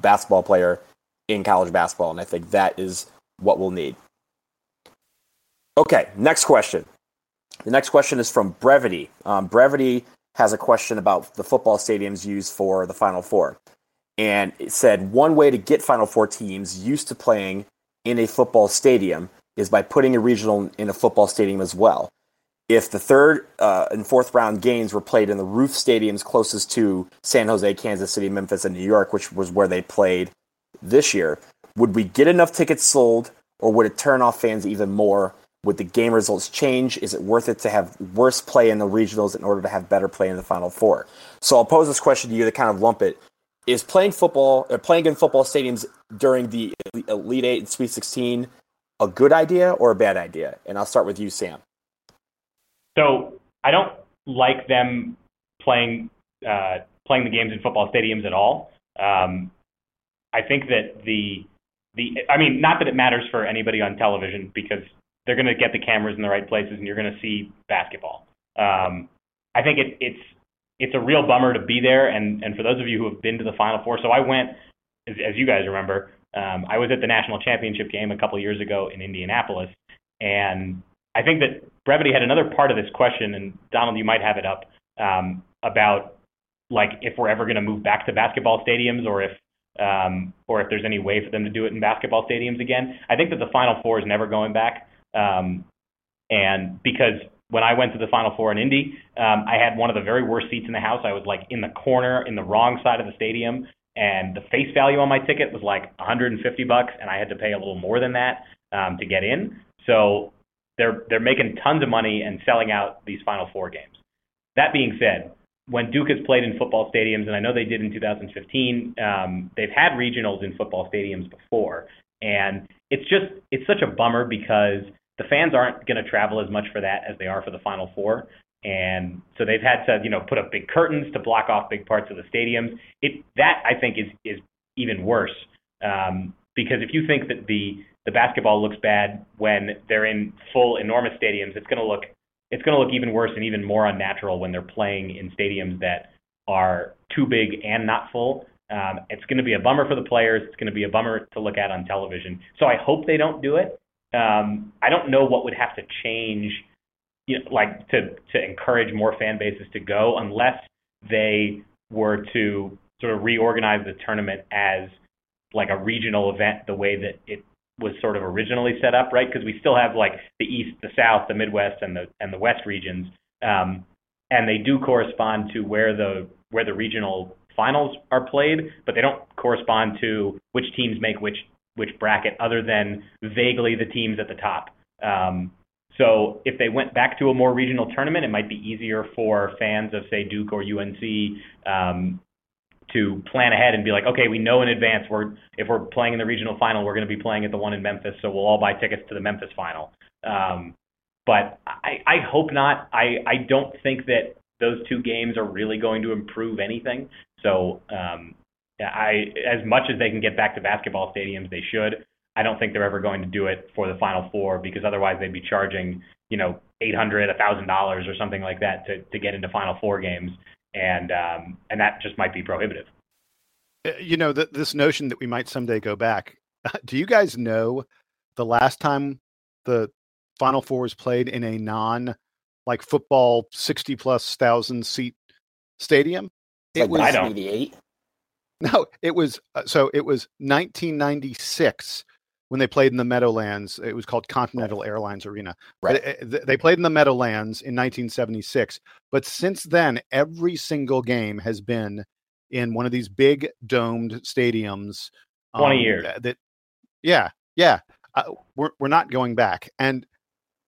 D: basketball player in college basketball. And I think that is what we'll need. Okay, next question. The next question is from Brevity. Um, Brevity has a question about the football stadiums used for the Final Four. And it said one way to get Final Four teams used to playing in a football stadium is by putting a regional in a football stadium as well. If the third uh, and fourth round games were played in the roof stadiums closest to San Jose, Kansas City, Memphis, and New York, which was where they played this year, would we get enough tickets sold or would it turn off fans even more would the game results change? Is it worth it to have worse play in the regionals in order to have better play in the Final Four? So I'll pose this question to you to kind of lump it. Is playing football or playing in football stadiums during the Elite Eight and Sweet 16 a good idea or a bad idea? And I'll start with you, Sam.
E: So I don't like them playing uh, playing the games in football stadiums at all. Um, I think that the the I mean, not that it matters for anybody on television because they're going to get the cameras in the right places, and you're going to see basketball. Um, I think it, it's it's a real bummer to be there, and and for those of you who have been to the Final Four, so I went, as, as you guys remember, um, I was at the national championship game a couple years ago in Indianapolis, and I think that brevity had another part of this question, and Donald, you might have it up um, about like if we're ever going to move back to basketball stadiums, or if um, or if there's any way for them to do it in basketball stadiums again. I think that the Final Four is never going back. Um, and because when I went to the Final Four in Indy, um, I had one of the very worst seats in the house. I was like in the corner, in the wrong side of the stadium, and the face value on my ticket was like 150 bucks, and I had to pay a little more than that um, to get in. So they're they're making tons of money and selling out these Final Four games. That being said, when Duke has played in football stadiums, and I know they did in 2015, um, they've had regionals in football stadiums before, and it's just it's such a bummer because the fans aren't going to travel as much for that as they are for the Final Four, and so they've had to you know put up big curtains to block off big parts of the stadiums. It that I think is is even worse um, because if you think that the the basketball looks bad when they're in full enormous stadiums, it's going to look it's going to look even worse and even more unnatural when they're playing in stadiums that are too big and not full. Um, it's going to be a bummer for the players. It's going to be a bummer to look at on television. So I hope they don't do it. Um, I don't know what would have to change, you know, like to to encourage more fan bases to go, unless they were to sort of reorganize the tournament as like a regional event, the way that it was sort of originally set up, right? Because we still have like the East, the South, the Midwest, and the and the West regions, um, and they do correspond to where the where the regional finals are played, but they don't correspond to which teams make which which bracket, other than vaguely the teams at the top. Um, so if they went back to a more regional tournament, it might be easier for fans of say Duke or UNC um, to plan ahead and be like, okay, we know in advance we're if we're playing in the regional final, we're going to be playing at the one in Memphis, so we'll all buy tickets to the Memphis final. Um, but I, I hope not. I, I don't think that those two games are really going to improve anything. So um, I, as much as they can get back to basketball stadiums, they should. I don't think they're ever going to do it for the Final Four because otherwise they'd be charging, you know, eight hundred, a thousand dollars or something like that to to get into Final Four games and um, and that just might be prohibitive.
C: Uh, you know, the, this notion that we might someday go back. Do you guys know the last time the Final Four was played in a non like football sixty plus thousand seat stadium?
D: It like was ninety eight.
C: No, it was uh, so it was 1996 when they played in the Meadowlands. It was called Continental Airlines Arena. Right. They, they played in the Meadowlands in 1976. But since then, every single game has been in one of these big domed stadiums.
E: 20 um, years.
C: That, yeah, yeah. Uh, we're, we're not going back. And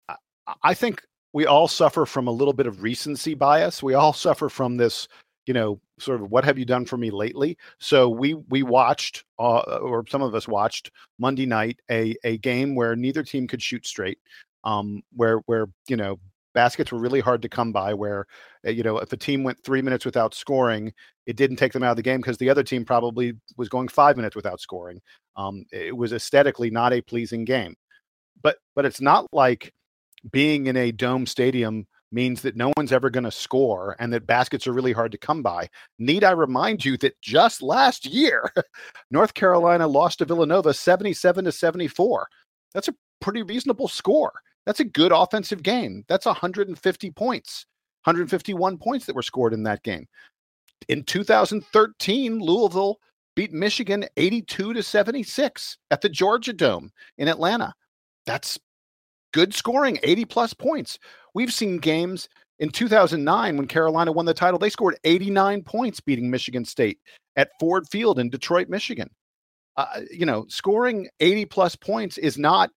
C: I, I think we all suffer from a little bit of recency bias. We all suffer from this you know sort of what have you done for me lately? So we we watched uh, or some of us watched monday night a a game where neither team could shoot straight um where where you know baskets were really hard to come by where uh, you know if a team went 3 minutes without scoring it didn't take them out of the game because the other team probably was going 5 minutes without scoring. Um it was aesthetically not a pleasing game. But but it's not like being in a dome stadium means that no one's ever going to score and that baskets are really hard to come by. Need I remind you that just last year, North Carolina lost to Villanova 77 to 74. That's a pretty reasonable score. That's a good offensive game. That's 150 points, 151 points that were scored in that game. In 2013, Louisville beat Michigan 82 to 76 at the Georgia Dome in Atlanta. That's good scoring, 80 plus points. We've seen games in 2009 when Carolina won the title, they scored 89 points beating Michigan State at Ford Field in Detroit, Michigan. Uh, you know, scoring 80 plus points is not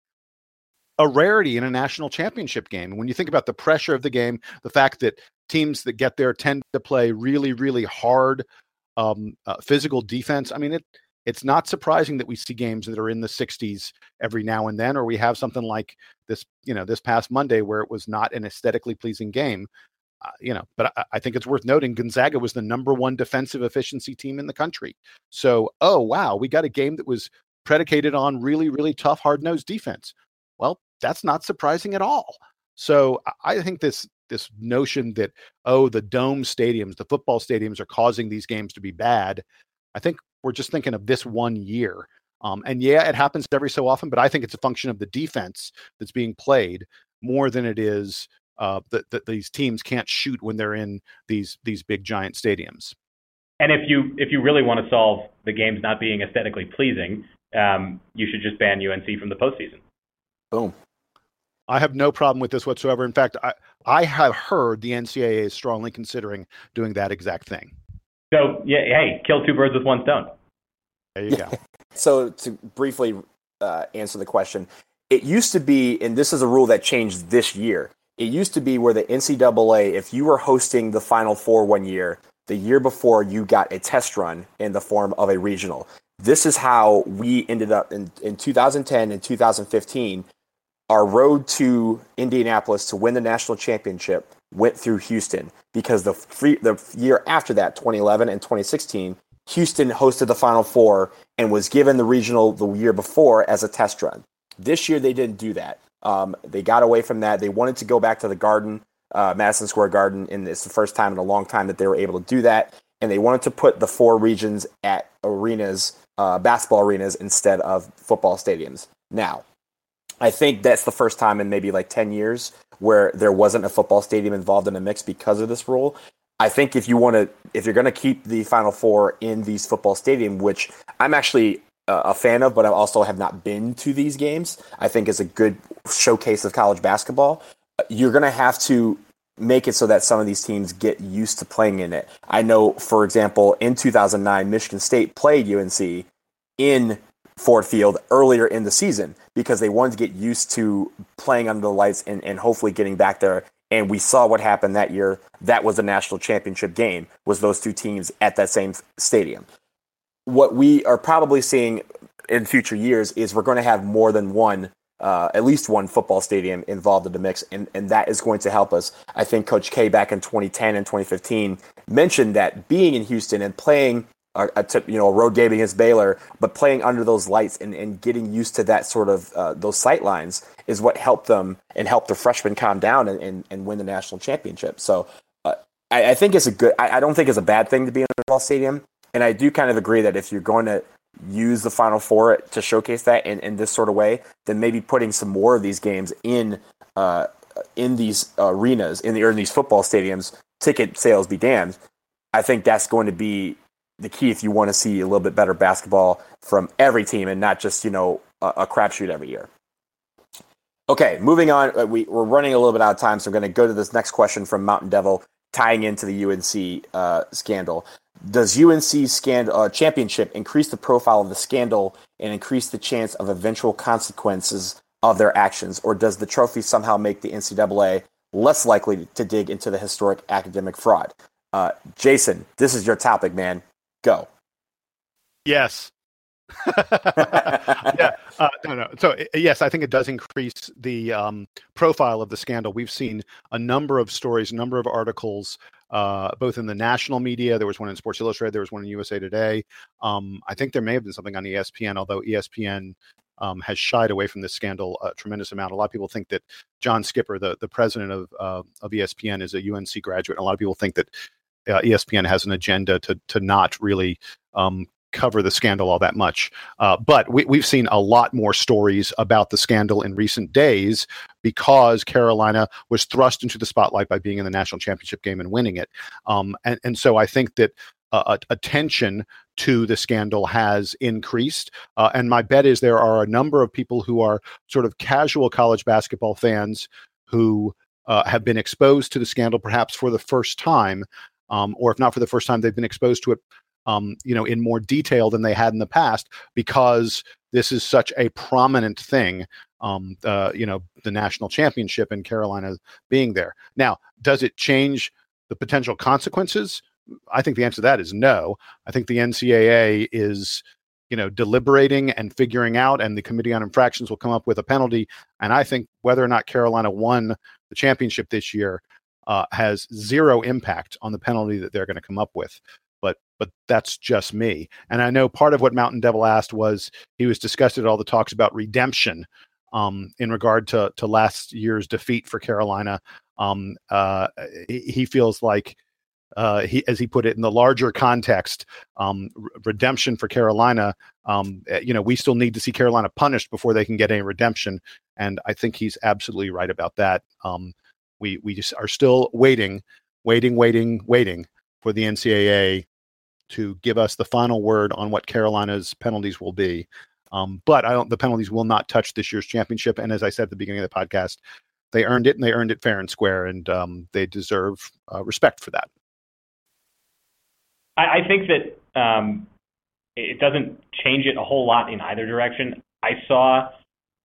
C: a rarity in a national championship game. When you think about the pressure of the game, the fact that teams that get there tend to play really, really hard um, uh, physical defense, I mean, it it's not surprising that we see games that are in the 60s every now and then, or we have something like this, you know, this past Monday where it was not an aesthetically pleasing game. Uh, you know, but I, I, think it's worth noting Gonzaga was the number one defensive efficiency team in the country. So, oh wow, we got a game that was predicated on really, really tough, hard nosed defense. Well, that's not surprising at all. So, I think this this notion that oh, the dome stadiums, the football stadiums, are causing these games to be bad. I think we're just thinking of this one year. Um, and yeah, it happens every so often, but I think it's a function of the defense that's being played more than it is uh, that, that these teams can't shoot when they're in these these big giant stadiums.
E: And if you if you really want to solve the games not being aesthetically pleasing, um, you should just ban UNC from the postseason.
D: Boom.
C: I have no problem with this whatsoever. In fact, I, I have heard the NCAA is strongly considering doing that exact thing.
E: So yeah, hey, kill two birds with one stone.
C: There you go.
D: so to briefly uh, answer the question, it used to be, and this is a rule that changed this year. It used to be where the NCAA, if you were hosting the Final Four one year, the year before you got a test run in the form of a regional. This is how we ended up in, in 2010 and 2015. Our road to Indianapolis to win the national championship went through Houston because the free, the year after that, 2011 and 2016, Houston hosted the Final Four and was given the regional the year before as a test run. This year they didn't do that. Um, they got away from that. They wanted to go back to the Garden, uh, Madison Square Garden, and it's the first time in a long time that they were able to do that. And they wanted to put the four regions at arenas, uh, basketball arenas, instead of football stadiums. Now, I think that's the first time in maybe like 10 years where there wasn't a football stadium involved in the mix because of this rule. I think if you want to, if you're going to keep the Final Four in these football stadium, which I'm actually a fan of, but I also have not been to these games. I think is a good showcase of college basketball. You're going to have to make it so that some of these teams get used to playing in it. I know, for example, in 2009, Michigan State played UNC in Ford Field earlier in the season because they wanted to get used to playing under the lights and, and hopefully getting back there. And we saw what happened that year. That was a national championship game, was those two teams at that same stadium what we are probably seeing in future years is we're going to have more than one, uh, at least one football stadium involved in the mix, and, and that is going to help us. I think Coach K back in 2010 and 2015 mentioned that being in Houston and playing a, a t- you know a road game against Baylor, but playing under those lights and, and getting used to that sort of uh, those sight lines is what helped them and helped the freshmen calm down and, and, and win the national championship. So uh, I, I, think it's a good. I, I, don't think it's a bad thing to be in a football stadium. And I do kind of agree that if you're going to use the Final Four to showcase that in, in this sort of way, then maybe putting some more of these games in uh, in these arenas, in the or in these football stadiums, ticket sales be damned. I think that's going to be the key if you want to see a little bit better basketball from every team and not just you know a, a crapshoot every year. Okay, moving on. Uh, we, we're running a little bit out of time, so I'm going to go to this next question from Mountain Devil, tying into the UNC uh, scandal does UNC scandal uh, championship increase the profile of the scandal and increase the chance of eventual consequences of their actions, or does the trophy somehow make the NCAA less likely to dig into the historic academic fraud? Uh, Jason, this is your topic, man. Go.
C: Yes. yeah, uh, no, no. So yes, I think it does increase the um, profile of the scandal. We've seen a number of stories, a number of articles uh, both in the national media. There was one in Sports Illustrated. There was one in USA Today. Um, I think there may have been something on ESPN, although ESPN um, has shied away from this scandal a tremendous amount. A lot of people think that John Skipper, the, the president of, uh, of ESPN, is a UNC graduate. And a lot of people think that uh, ESPN has an agenda to to not really um, cover the scandal all that much. Uh, but we, have seen a lot more stories about the scandal in recent days because Carolina was thrust into the spotlight by being in the national championship game and winning it. Um, and, and so I think that uh, attention to the scandal has increased. Uh, and my bet is there are a number of people who are sort of casual college basketball fans who uh, have been exposed to the scandal perhaps for the first time. Um, or if not for the first time, they've been exposed to it um, you know, in more detail than they had in the past because this is such a prominent thing. Um, uh, you know, the national championship in Carolina being there. Now, does it change the potential consequences? I think the answer to that is no. I think the NCAA is, you know, deliberating and figuring out, and the Committee on Infractions will come up with a penalty. And I think whether or not Carolina won the championship this year uh, has zero impact on the penalty that they're going to come up with but but that's just me. And I know part of what Mountain Devil asked was he was disgusted at all the talks about redemption um, in regard to to last year's defeat for Carolina. Um, uh, he, feels like uh, he, as he put it, in the larger context, um, redemption for Carolina. Um, eh, you know, we still need to see Carolina punished before they can get any redemption, and I think he's absolutely right about that. Um, we we just are still waiting, waiting, waiting, waiting for the NCAA to give us the final word on what Carolina's penalties will be. Um, but I don't. The penalties will not touch this year's championship. And as I said at the beginning of the podcast, they earned it, and they earned it fair and square, and um, they deserve uh, respect for that.
E: I, I think that um, it doesn't change it a whole lot in either direction. I saw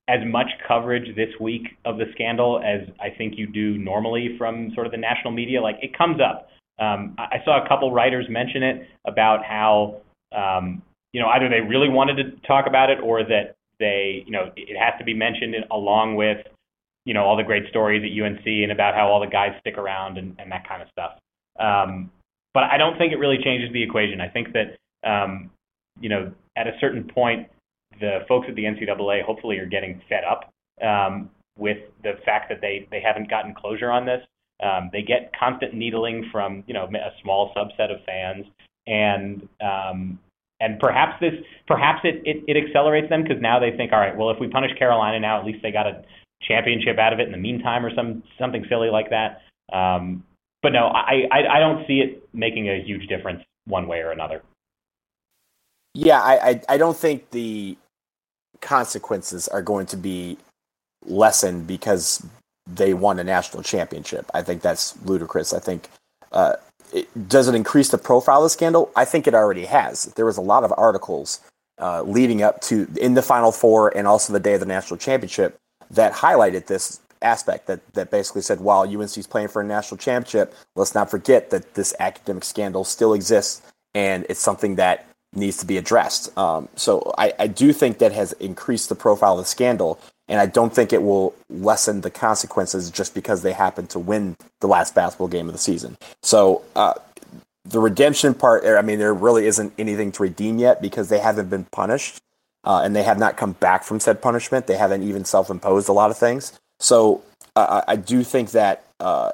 E: as much coverage this week of the scandal as I think you do normally from sort of the national media. Like it comes up. Um, I saw a couple writers mention it about how um, you know either they really wanted to talk about it or that they you know it has to be mentioned along with you know all the great stories at UNC and about how all the guys stick around and, and that kind of stuff. Um, but I don't think it really changes the equation. I think that um, you know at a certain point the folks at the NCAA hopefully are getting fed up um, with the fact that they they haven't gotten closure on this. Um, they get constant needling from you know a small subset of fans, and um, and perhaps this perhaps it it, it accelerates them because now they think, all right, well if we punish Carolina now, at least they got a championship out of it in the meantime, or some something silly like that. Um, but no, I, I I don't see it making a huge difference one way or another.
D: Yeah, I, I, I don't think the consequences are going to be lessened because they won a national championship. I think that's ludicrous. I think uh, it, does it increase the profile of the scandal? I think it already has. There was a lot of articles uh, leading up to in the Final Four and also the day of the national championship that highlighted this aspect that, that basically said, while UNC is playing for a national championship, let's not forget that this academic scandal still exists and it's something that needs to be addressed. Um, so I, I do think that has increased the profile of the scandal, and I don't think it will lessen the consequences just because they happen to win the last basketball game of the season. So uh, the redemption part, I mean, there really isn't anything to redeem yet because they haven't been punished. Uh, and they have not come back from said punishment. They haven't even self-imposed a lot of things. So uh, I do think that uh,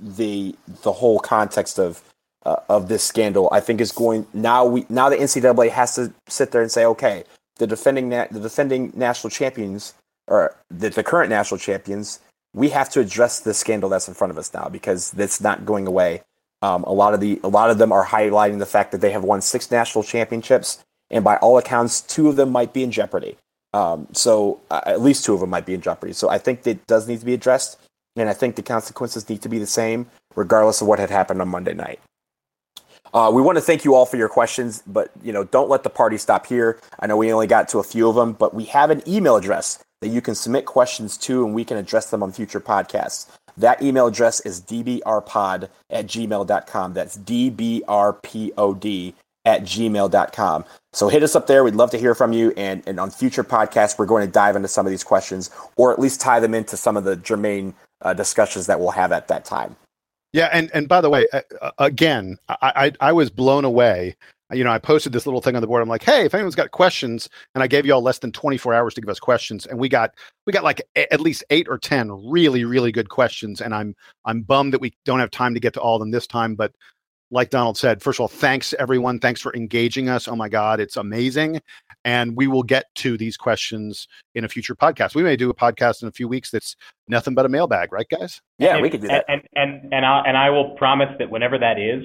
D: the the whole context of uh, of this scandal, I think is going now. We now the NCAA has to sit there and say, okay, the defending na- the defending national champions or the, the current national champions, we have to address the scandal that's in front of us now because it's not going away. Um, a lot of the a lot of them are highlighting the fact that they have won six national championships, and by all accounts, two of them might be in jeopardy. Um, so uh, at least two of them might be in jeopardy. So I think that does need to be addressed, and I think the consequences need to be the same regardless of what had happened on Monday night. Uh, we want to thank you all for your questions, but you know, don't let the party stop here. I know we only got to a few of them, but we have an email address that you can submit questions to, and we can address them on future podcasts. That email address is dbrpod at gmail.com. That's dbrpod at gmail.com. So hit us up there. We'd love to hear from you. And, and on future podcasts, we're going to dive into some of these questions or at least tie them into some of the germane uh, discussions that we'll have at that time.
C: Yeah, and and by the way, again, I, I, I was blown away. You know, I posted this little thing on the board. I'm like, hey, if anyone's got questions, and I gave you all less than 24 hours to give us questions, and we got we got like a, at least eight or ten really really good questions, and I'm I'm bummed that we don't have time to get to all of them this time, but like Donald said, first of all, thanks everyone. Thanks for engaging us. Oh my God, it's amazing. And we will get to these questions in a future podcast. We may do a podcast in a few weeks that's nothing but a mailbag, right, guys?
D: Yeah,
E: and,
D: we could do that.
E: And and and I and I will promise that whenever that is,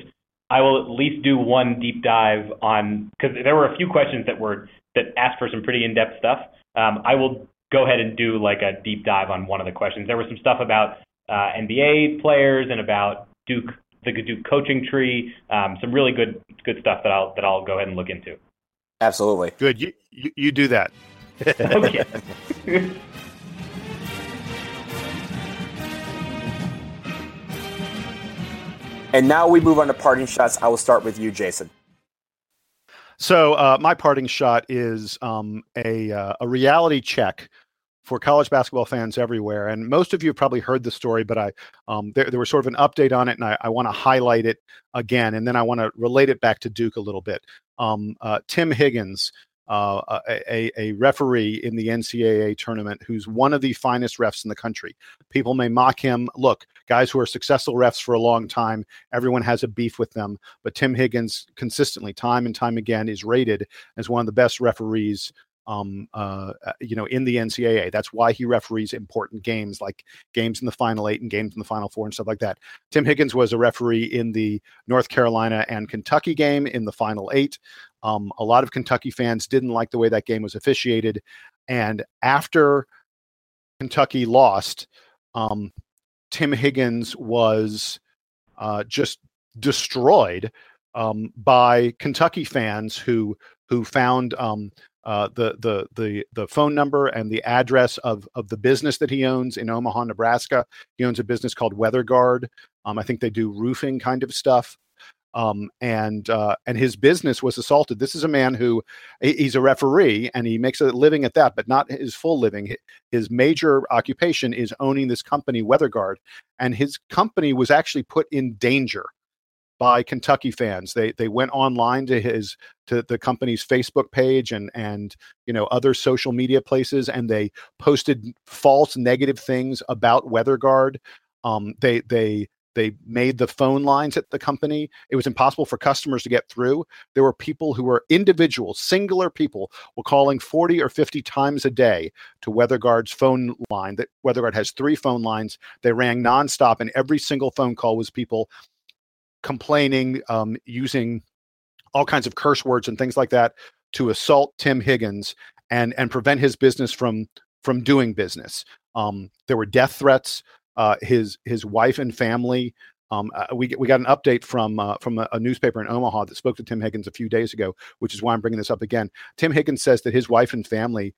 E: I will at least do one deep dive on because there were a few questions that were that asked for some pretty in depth stuff. Um, I will go ahead and do like a deep dive on one of the questions. There was some stuff about uh, NBA players and about Duke the Duke coaching tree, um, some really good good stuff that I'll that I'll go ahead and look into.
D: Absolutely.
C: Good. You you, you do that.
E: okay.
D: and now we move on to parting shots. I will start with you, Jason.
C: So uh, my parting shot is um, a uh, a reality check for college basketball fans everywhere. And most of you have probably heard the story, but I um, there, there was sort of an update on it, and I, I want to highlight it again, and then I want to relate it back to Duke a little bit. Um, uh, Tim Higgins, uh, a, a, referee in the NCAA tournament who's one of the finest refs in the country. People may mock him. Look, guys who are successful refs for a long time, everyone has a beef with them. But Tim Higgins, consistently, time and time again, is rated as one of the best referees um, uh, uh, you know, in the NCAA. That's why he referees important games like games in the Final Eight and games in the Final Four and stuff like that. Tim Higgins was a referee in the North Carolina and Kentucky game in the Final Eight. Um, a lot of Kentucky fans didn't like the way that game was officiated, and after Kentucky lost, um, Tim Higgins was uh, just destroyed um, by Kentucky fans who who found um, uh, the the the the phone number and the address of of the business that he owns in Omaha, Nebraska. He owns a business called Weather Guard. Um, I think they do roofing kind of stuff. Um, and uh, and his business was assaulted. This is a man who he's a referee and he makes a living at that, but not his full living. His major occupation is owning this company, Weather Guard, and his company was actually put in danger by Kentucky fans. They they went online to his to the company's Facebook page and and you know other social media places, and they posted false negative things about WeatherGuard. Um, they they they made the phone lines at the company. It was impossible for customers to get through. There were people who were individuals, singular people, were calling 40 or 50 times a day to WeatherGuard's phone line. That WeatherGuard has three phone lines. They rang nonstop, and every single phone call was people complaining, um, using all kinds of curse words and things like that to assault Tim Higgins and and prevent his business from from doing business. Um, there were death threats. Uh, his his wife and family. Um, uh, we we got an update from uh, from a, a, newspaper in Omaha that spoke to Tim Higgins a few days ago, which is why I'm bringing this up again. Tim Higgins says that his wife and family.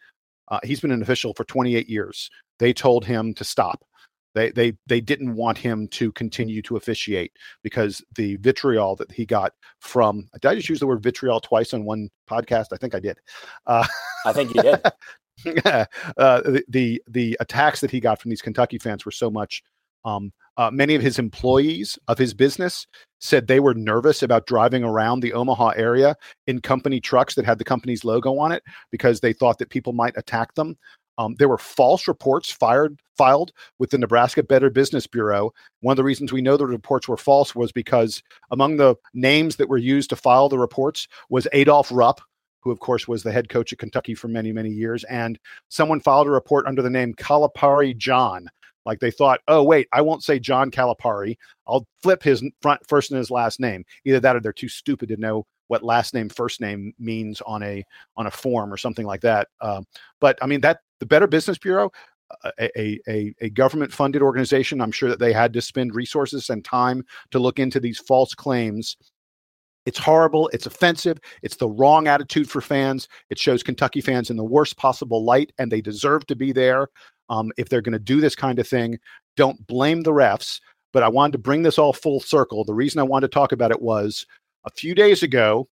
C: Uh, he's been an official for 28 years. They told him to stop. They they they didn't want him to continue to officiate because the vitriol that he got from did I just use the word vitriol twice on one podcast? I think I did.
D: Uh, I think you did.
C: uh, the, the, the attacks that he got from these Kentucky fans were so much. Um, uh, many of his employees of his business said they were nervous about driving around the Omaha area in company trucks that had the company's logo on it because they thought that people might attack them. Um, there were false reports fired, filed with the Nebraska Better Business Bureau. One of the reasons we know the reports were false was because among the names that were used to file the reports was Adolph Rupp, who of course was the head coach at Kentucky for many, many years, and someone filed a report under the name Calipari John. Like they thought, oh wait, I won't say John Calipari. I'll flip his front first and his last name. Either that, or they're too stupid to know what last name first name means on a on a form or something like that. Um, but I mean that the Better Business Bureau, uh, a, a, a government funded organization, I'm sure that they had to spend resources and time to look into these false claims. It's horrible. It's offensive. It's the wrong attitude for fans. It shows Kentucky fans in the worst possible light, and they deserve to be there. Um, if they're going to do this kind of thing, don't blame the refs. But I wanted to bring this all full circle. The reason I wanted to talk about it was a few days ago,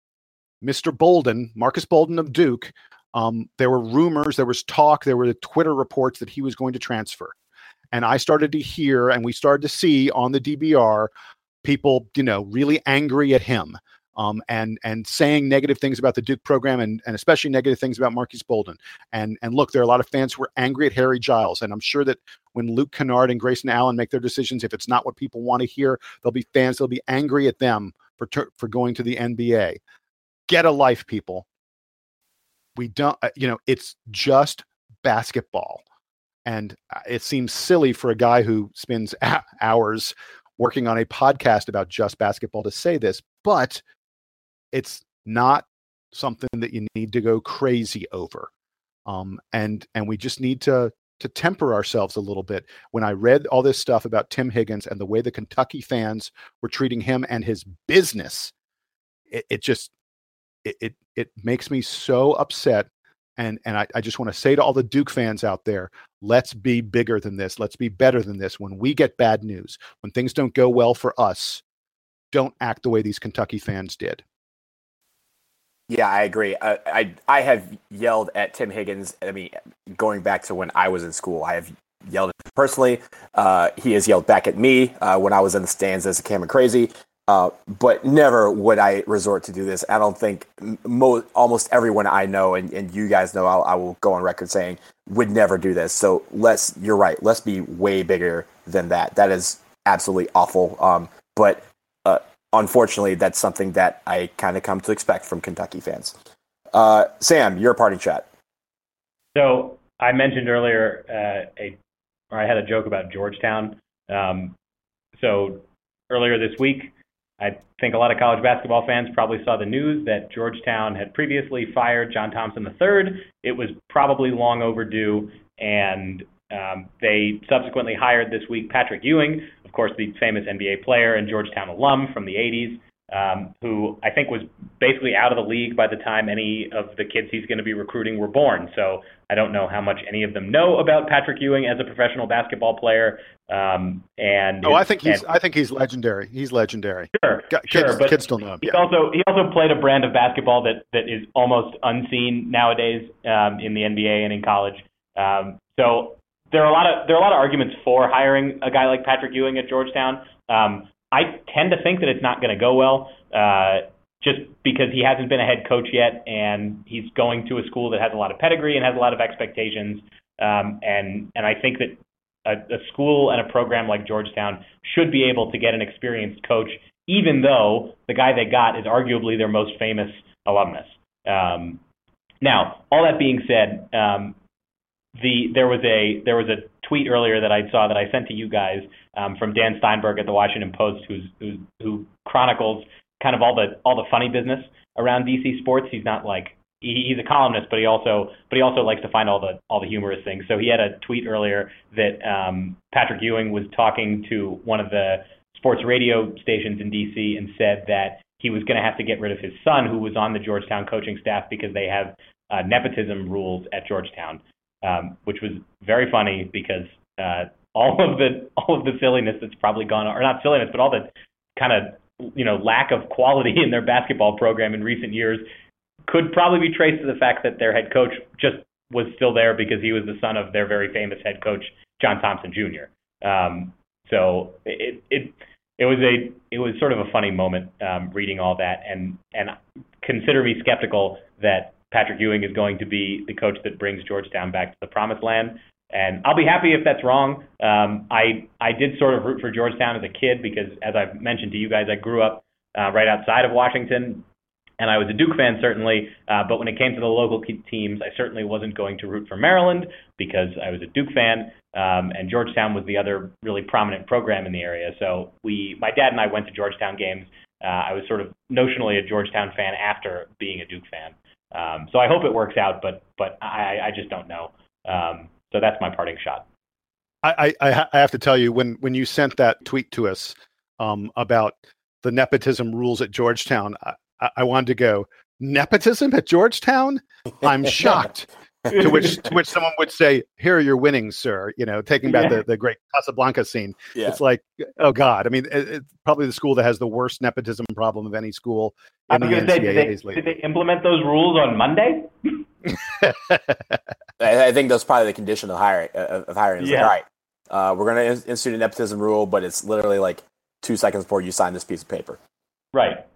C: Mr. Bolden, Marques Bolden of Duke, um, there were rumors, there was talk, there were the Twitter reports that he was going to transfer. And I started to hear, and we started to see on the DBR people, you know, really angry at him. Um, and and saying negative things about the Duke program and, and especially negative things about Marques Bolden. And and look, there are a lot of fans who are angry at Harry Giles, and I'm sure that when Luke Kennard and Grayson Allen make their decisions, if it's not what people want to hear, there'll be fans that'll be angry at them for for going to the NBA. Get a life, people we don't uh, you know it's just basketball. And uh, it seems silly for a guy who spends hours working on a podcast about just basketball to say this but it's not something that you need to go crazy over. Um, and and we just need to to temper ourselves a little bit. When i read all this stuff about tim higgins and the way the kentucky fans were treating him and his business it, it just it, it, it makes me so upset. And and I, I just want to say to all the Duke fans out there, let's be bigger than this. Let's be better than this. When we get bad news, when things don't go well for us, don't act the way these Kentucky fans did.
D: Yeah, I agree. I, I, I have yelled at Tim Higgins. I mean, going back to when I was in school, I have yelled at personally. Uh, he has yelled back at me uh, when I was in the stands as a Cameron Crazy. Uh, but never would I resort to do this. I don't think mo- almost everyone I know, and, and you guys know, I'll, I will go on record saying would never do this. So let's, you're right, let's be way bigger than that. That is absolutely awful. Um, but uh, unfortunately, that's something that I kind of come to expect from Kentucky fans. Uh, Sam, your parting chat.
E: So I mentioned earlier, uh, a, or I had a joke about Georgetown. Um, so earlier this week, I think a lot of college basketball fans probably saw the news that Georgetown had previously fired John Thompson III. It was probably long overdue, and um, they subsequently hired this week Patrick Ewing, of course, the famous NBA player and Georgetown alum from the 80s, um, who I think was basically out of the league by the time any of the kids he's going to be recruiting were born. So I don't know how much any of them know about Patrick Ewing as a professional basketball player. Um, and
C: oh, I think he's and, I think he's legendary. He's legendary.
E: Sure,
C: kids,
E: sure, but
C: kids still know him.
E: He yeah. also he also played a brand of basketball that that is almost unseen nowadays um, in the NBA and in college. Um, so there are a lot of there are a lot of arguments for hiring a guy like Patrick Ewing at Georgetown. Um, I tend to think that it's not going to go well, uh, just because he hasn't been a head coach yet, and he's going to a school that has a lot of pedigree and has a lot of expectations. Um, and and I think that a, a school and a program like Georgetown should be able to get an experienced coach, even though the guy they got is arguably their most famous alumnus. Um, now, all that being said, um, the there was a there was a tweet earlier that I saw that I sent to you guys um, from Dan Steinberg at the Washington Post, who's, who's who chronicles kind of all the all the funny business around DC sports. He's not like he, he's a columnist, but he also but he also likes to find all the all the humorous things. So he had a tweet earlier that um, Patrick Ewing was talking to one of the sports radio stations in DC and said that he was going to have to get rid of his son, who was on the Georgetown coaching staff, because they have uh, nepotism rules at Georgetown um, which was very funny because uh, all of the all of the silliness that's probably gone or not silliness, but all the kind of you know lack of quality in their basketball program in recent years could probably be traced to the fact that their head coach just was still there because he was the son of their very famous head coach John Thompson Jr. Um, so it it it was a it was sort of a funny moment um, reading all that and and consider me skeptical that Patrick Ewing is going to be the coach that brings Georgetown back to the promised land. And I'll be happy if that's wrong. Um, I I did sort of root for Georgetown as a kid because, as I've mentioned to you guys, I grew up uh, right outside of Washington, and I was a Duke fan certainly. Uh, but when it came to the local teams, I certainly wasn't going to root for Maryland because I was a Duke fan, um, and Georgetown was the other really prominent program in the area. So we, my dad and I, went to Georgetown games. Uh, I was sort of notionally a Georgetown fan after being a Duke fan. Um, so I hope it works out, but but I, I just don't know. Um, so that's my parting shot.
C: I, I, I have to tell you when when you sent that tweet to us um, about the nepotism rules at Georgetown, I, I wanted to go nepotism at Georgetown. I'm shocked to which to which someone would say, "Here are your winnings, sir." You know, taking back yeah. the, the great Casablanca scene. Yeah. It's like, oh God! I mean, it, it's probably the school that has the worst nepotism problem of any school in the NCAA's
E: say, did, they, did they implement those rules on Monday?
D: I think that's probably the condition of hiring. Of hiring. yeah. Like, all right, uh, we're going to institute a nepotism rule, but it's literally like two seconds before you sign this piece of paper.
E: Right.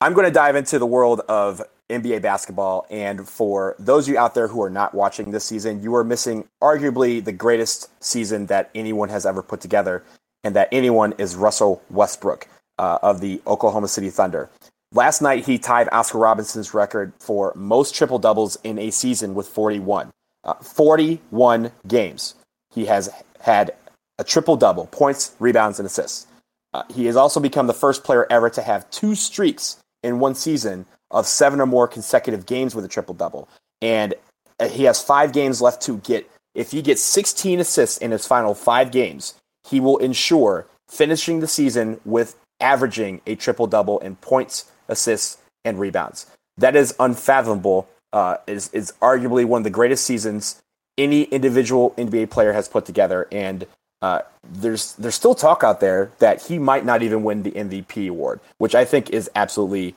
D: I'm going to dive into the world of NBA basketball. And for those of you out there who are not watching this season, you are missing arguably the greatest season that anyone has ever put together. And that anyone is Russell Westbrook uh, of the Oklahoma City Thunder. Last night, he tied Oscar Robertson's record for most triple doubles in a season with 41. Uh, 41 games. He has had a triple double points, rebounds, and assists. Uh, he has also become the first player ever to have two streaks in one season of seven or more consecutive games with a triple double. And uh, he has five games left to get. If he gets 16 assists in his final five games, he will ensure finishing the season with averaging a triple double in points, assists, and rebounds. That is unfathomable. Uh, is is arguably one of the greatest seasons any individual NBA player has put together, and uh, there's there's still talk out there that he might not even win the MVP award, which I think is absolutely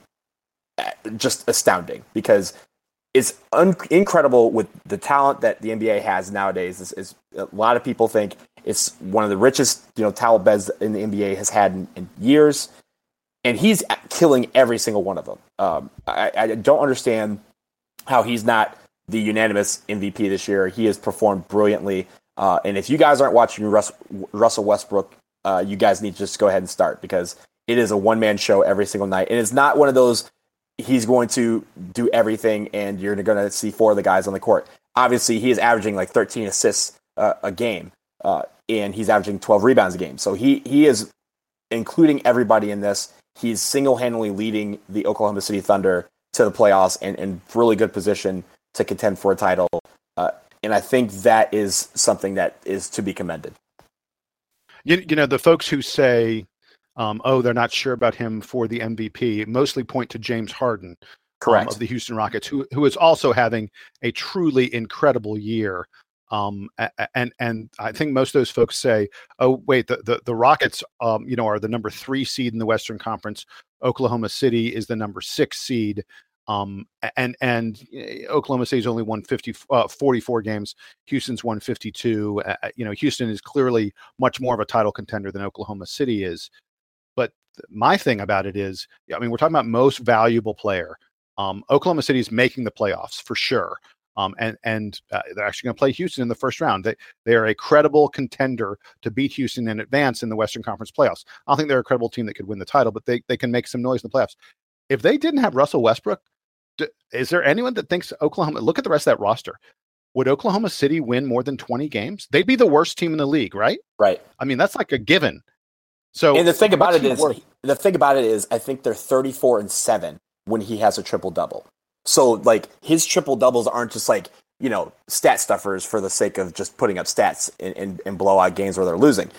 D: just astounding because it's un- incredible with the talent that the NBA has nowadays. Is, a lot of people think it's one of the richest you know talent beds in the NBA has had in, in years, and he's killing every single one of them. Um, I, I don't understand how he's not the unanimous MVP this year. He has performed brilliantly. Uh, and if you guys aren't watching Russ, Russell Westbrook, uh, you guys need to just go ahead and start because it is a one man show every single night. And it's not one of those he's going to do everything and you're going to see four of the guys on the court. Obviously, he is averaging like 13 assists uh, a game, uh, and he's averaging 12 rebounds a game. So he he is including everybody in this, he's single handedly leading the Oklahoma City Thunder to the playoffs and in really good position to contend for a title. Uh, and I think that is something that is to be commended.
C: You, you know, the folks who say, um, oh, they're not sure about him for the MVP, mostly point to James Harden.
D: Correct.
C: Um, of the Houston Rockets, who who is also having a truly incredible year. Um, and and I think most of those folks say, oh wait, the the, the Rockets, um, you know, are the number three seed in the Western Conference. Oklahoma City is the number six seed. Um, and and eh, Oklahoma City's only won 50, uh, 44 games. Houston's won 52. Uh, you know, Houston is clearly much more of a title contender than Oklahoma City is. But my thing about it is, I mean, we're talking about most valuable player. Um, Oklahoma City is making the playoffs for sure. Um, and and uh, they're actually going to play Houston in the first round. They they are a credible contender to beat Houston and advance in the Western Conference playoffs. I don't think they're a credible team that could win the title, but they they can make some noise in the playoffs. If they didn't have Russell Westbrook, is there anyone that thinks Oklahoma? Look at the rest of that roster. Would Oklahoma City win more than 20 games? They'd be the worst team in the league, right?
D: Right.
C: I mean, that's like a given. So,
D: and the thing about it is, worth? the thing about it is, I think they're 34 and seven when he has a triple double. So, like, his triple doubles aren't just like you know stat stuffers for the sake of just putting up stats and, and, and blowout games where they're losing.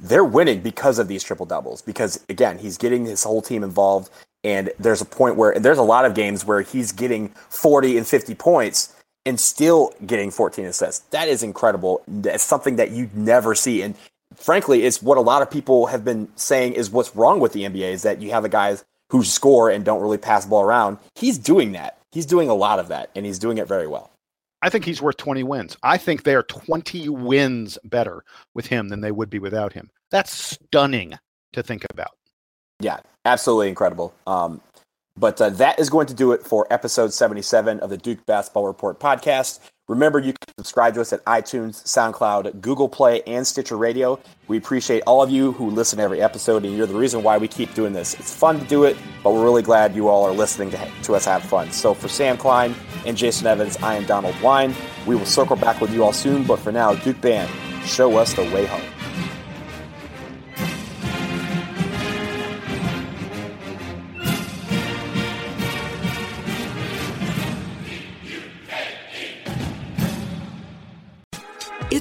D: They're winning because of these triple doubles. Because again, he's getting his whole team involved and there's a point where there's a lot of games where he's getting 40 and 50 points and still getting 14 assists. That is incredible. That's something that you never see. And frankly, it's what a lot of people have been saying is what's wrong with the NBA is that you have the guys who score and don't really pass the ball around. He's doing that. He's doing a lot of that, and he's doing it very well.
C: I think he's worth 20 wins. I think they are 20 wins better with him than they would be without him. That's stunning to think about.
D: Yeah, absolutely incredible. Um, but uh, that is going to do it for episode 77 of the Duke Basketball Report podcast. Remember, you can subscribe to us at iTunes, SoundCloud, Google Play, and Stitcher Radio. We appreciate all of you who listen to every episode, and you're the reason why we keep doing this. It's fun to do it, but we're really glad you all are listening to, to us have fun. So, for Sam Klein and Jason Evans, I am Donald Wine. We will circle back with you all soon, but for now, Duke Band, show us the way home.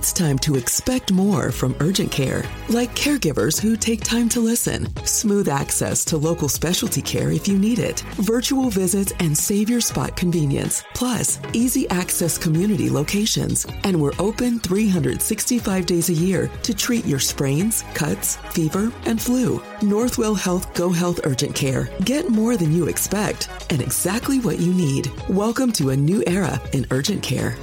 F: It's time to expect more from urgent care, like caregivers who take time to listen, smooth access to local specialty care if you need it, virtual visits and save your spot convenience, plus easy access community locations. And we're open 365 days a year to treat your sprains, cuts, fever, and flu. Northwell Health Go Health Urgent Care. Get more than you expect and exactly what you need. Welcome to a new era in urgent care.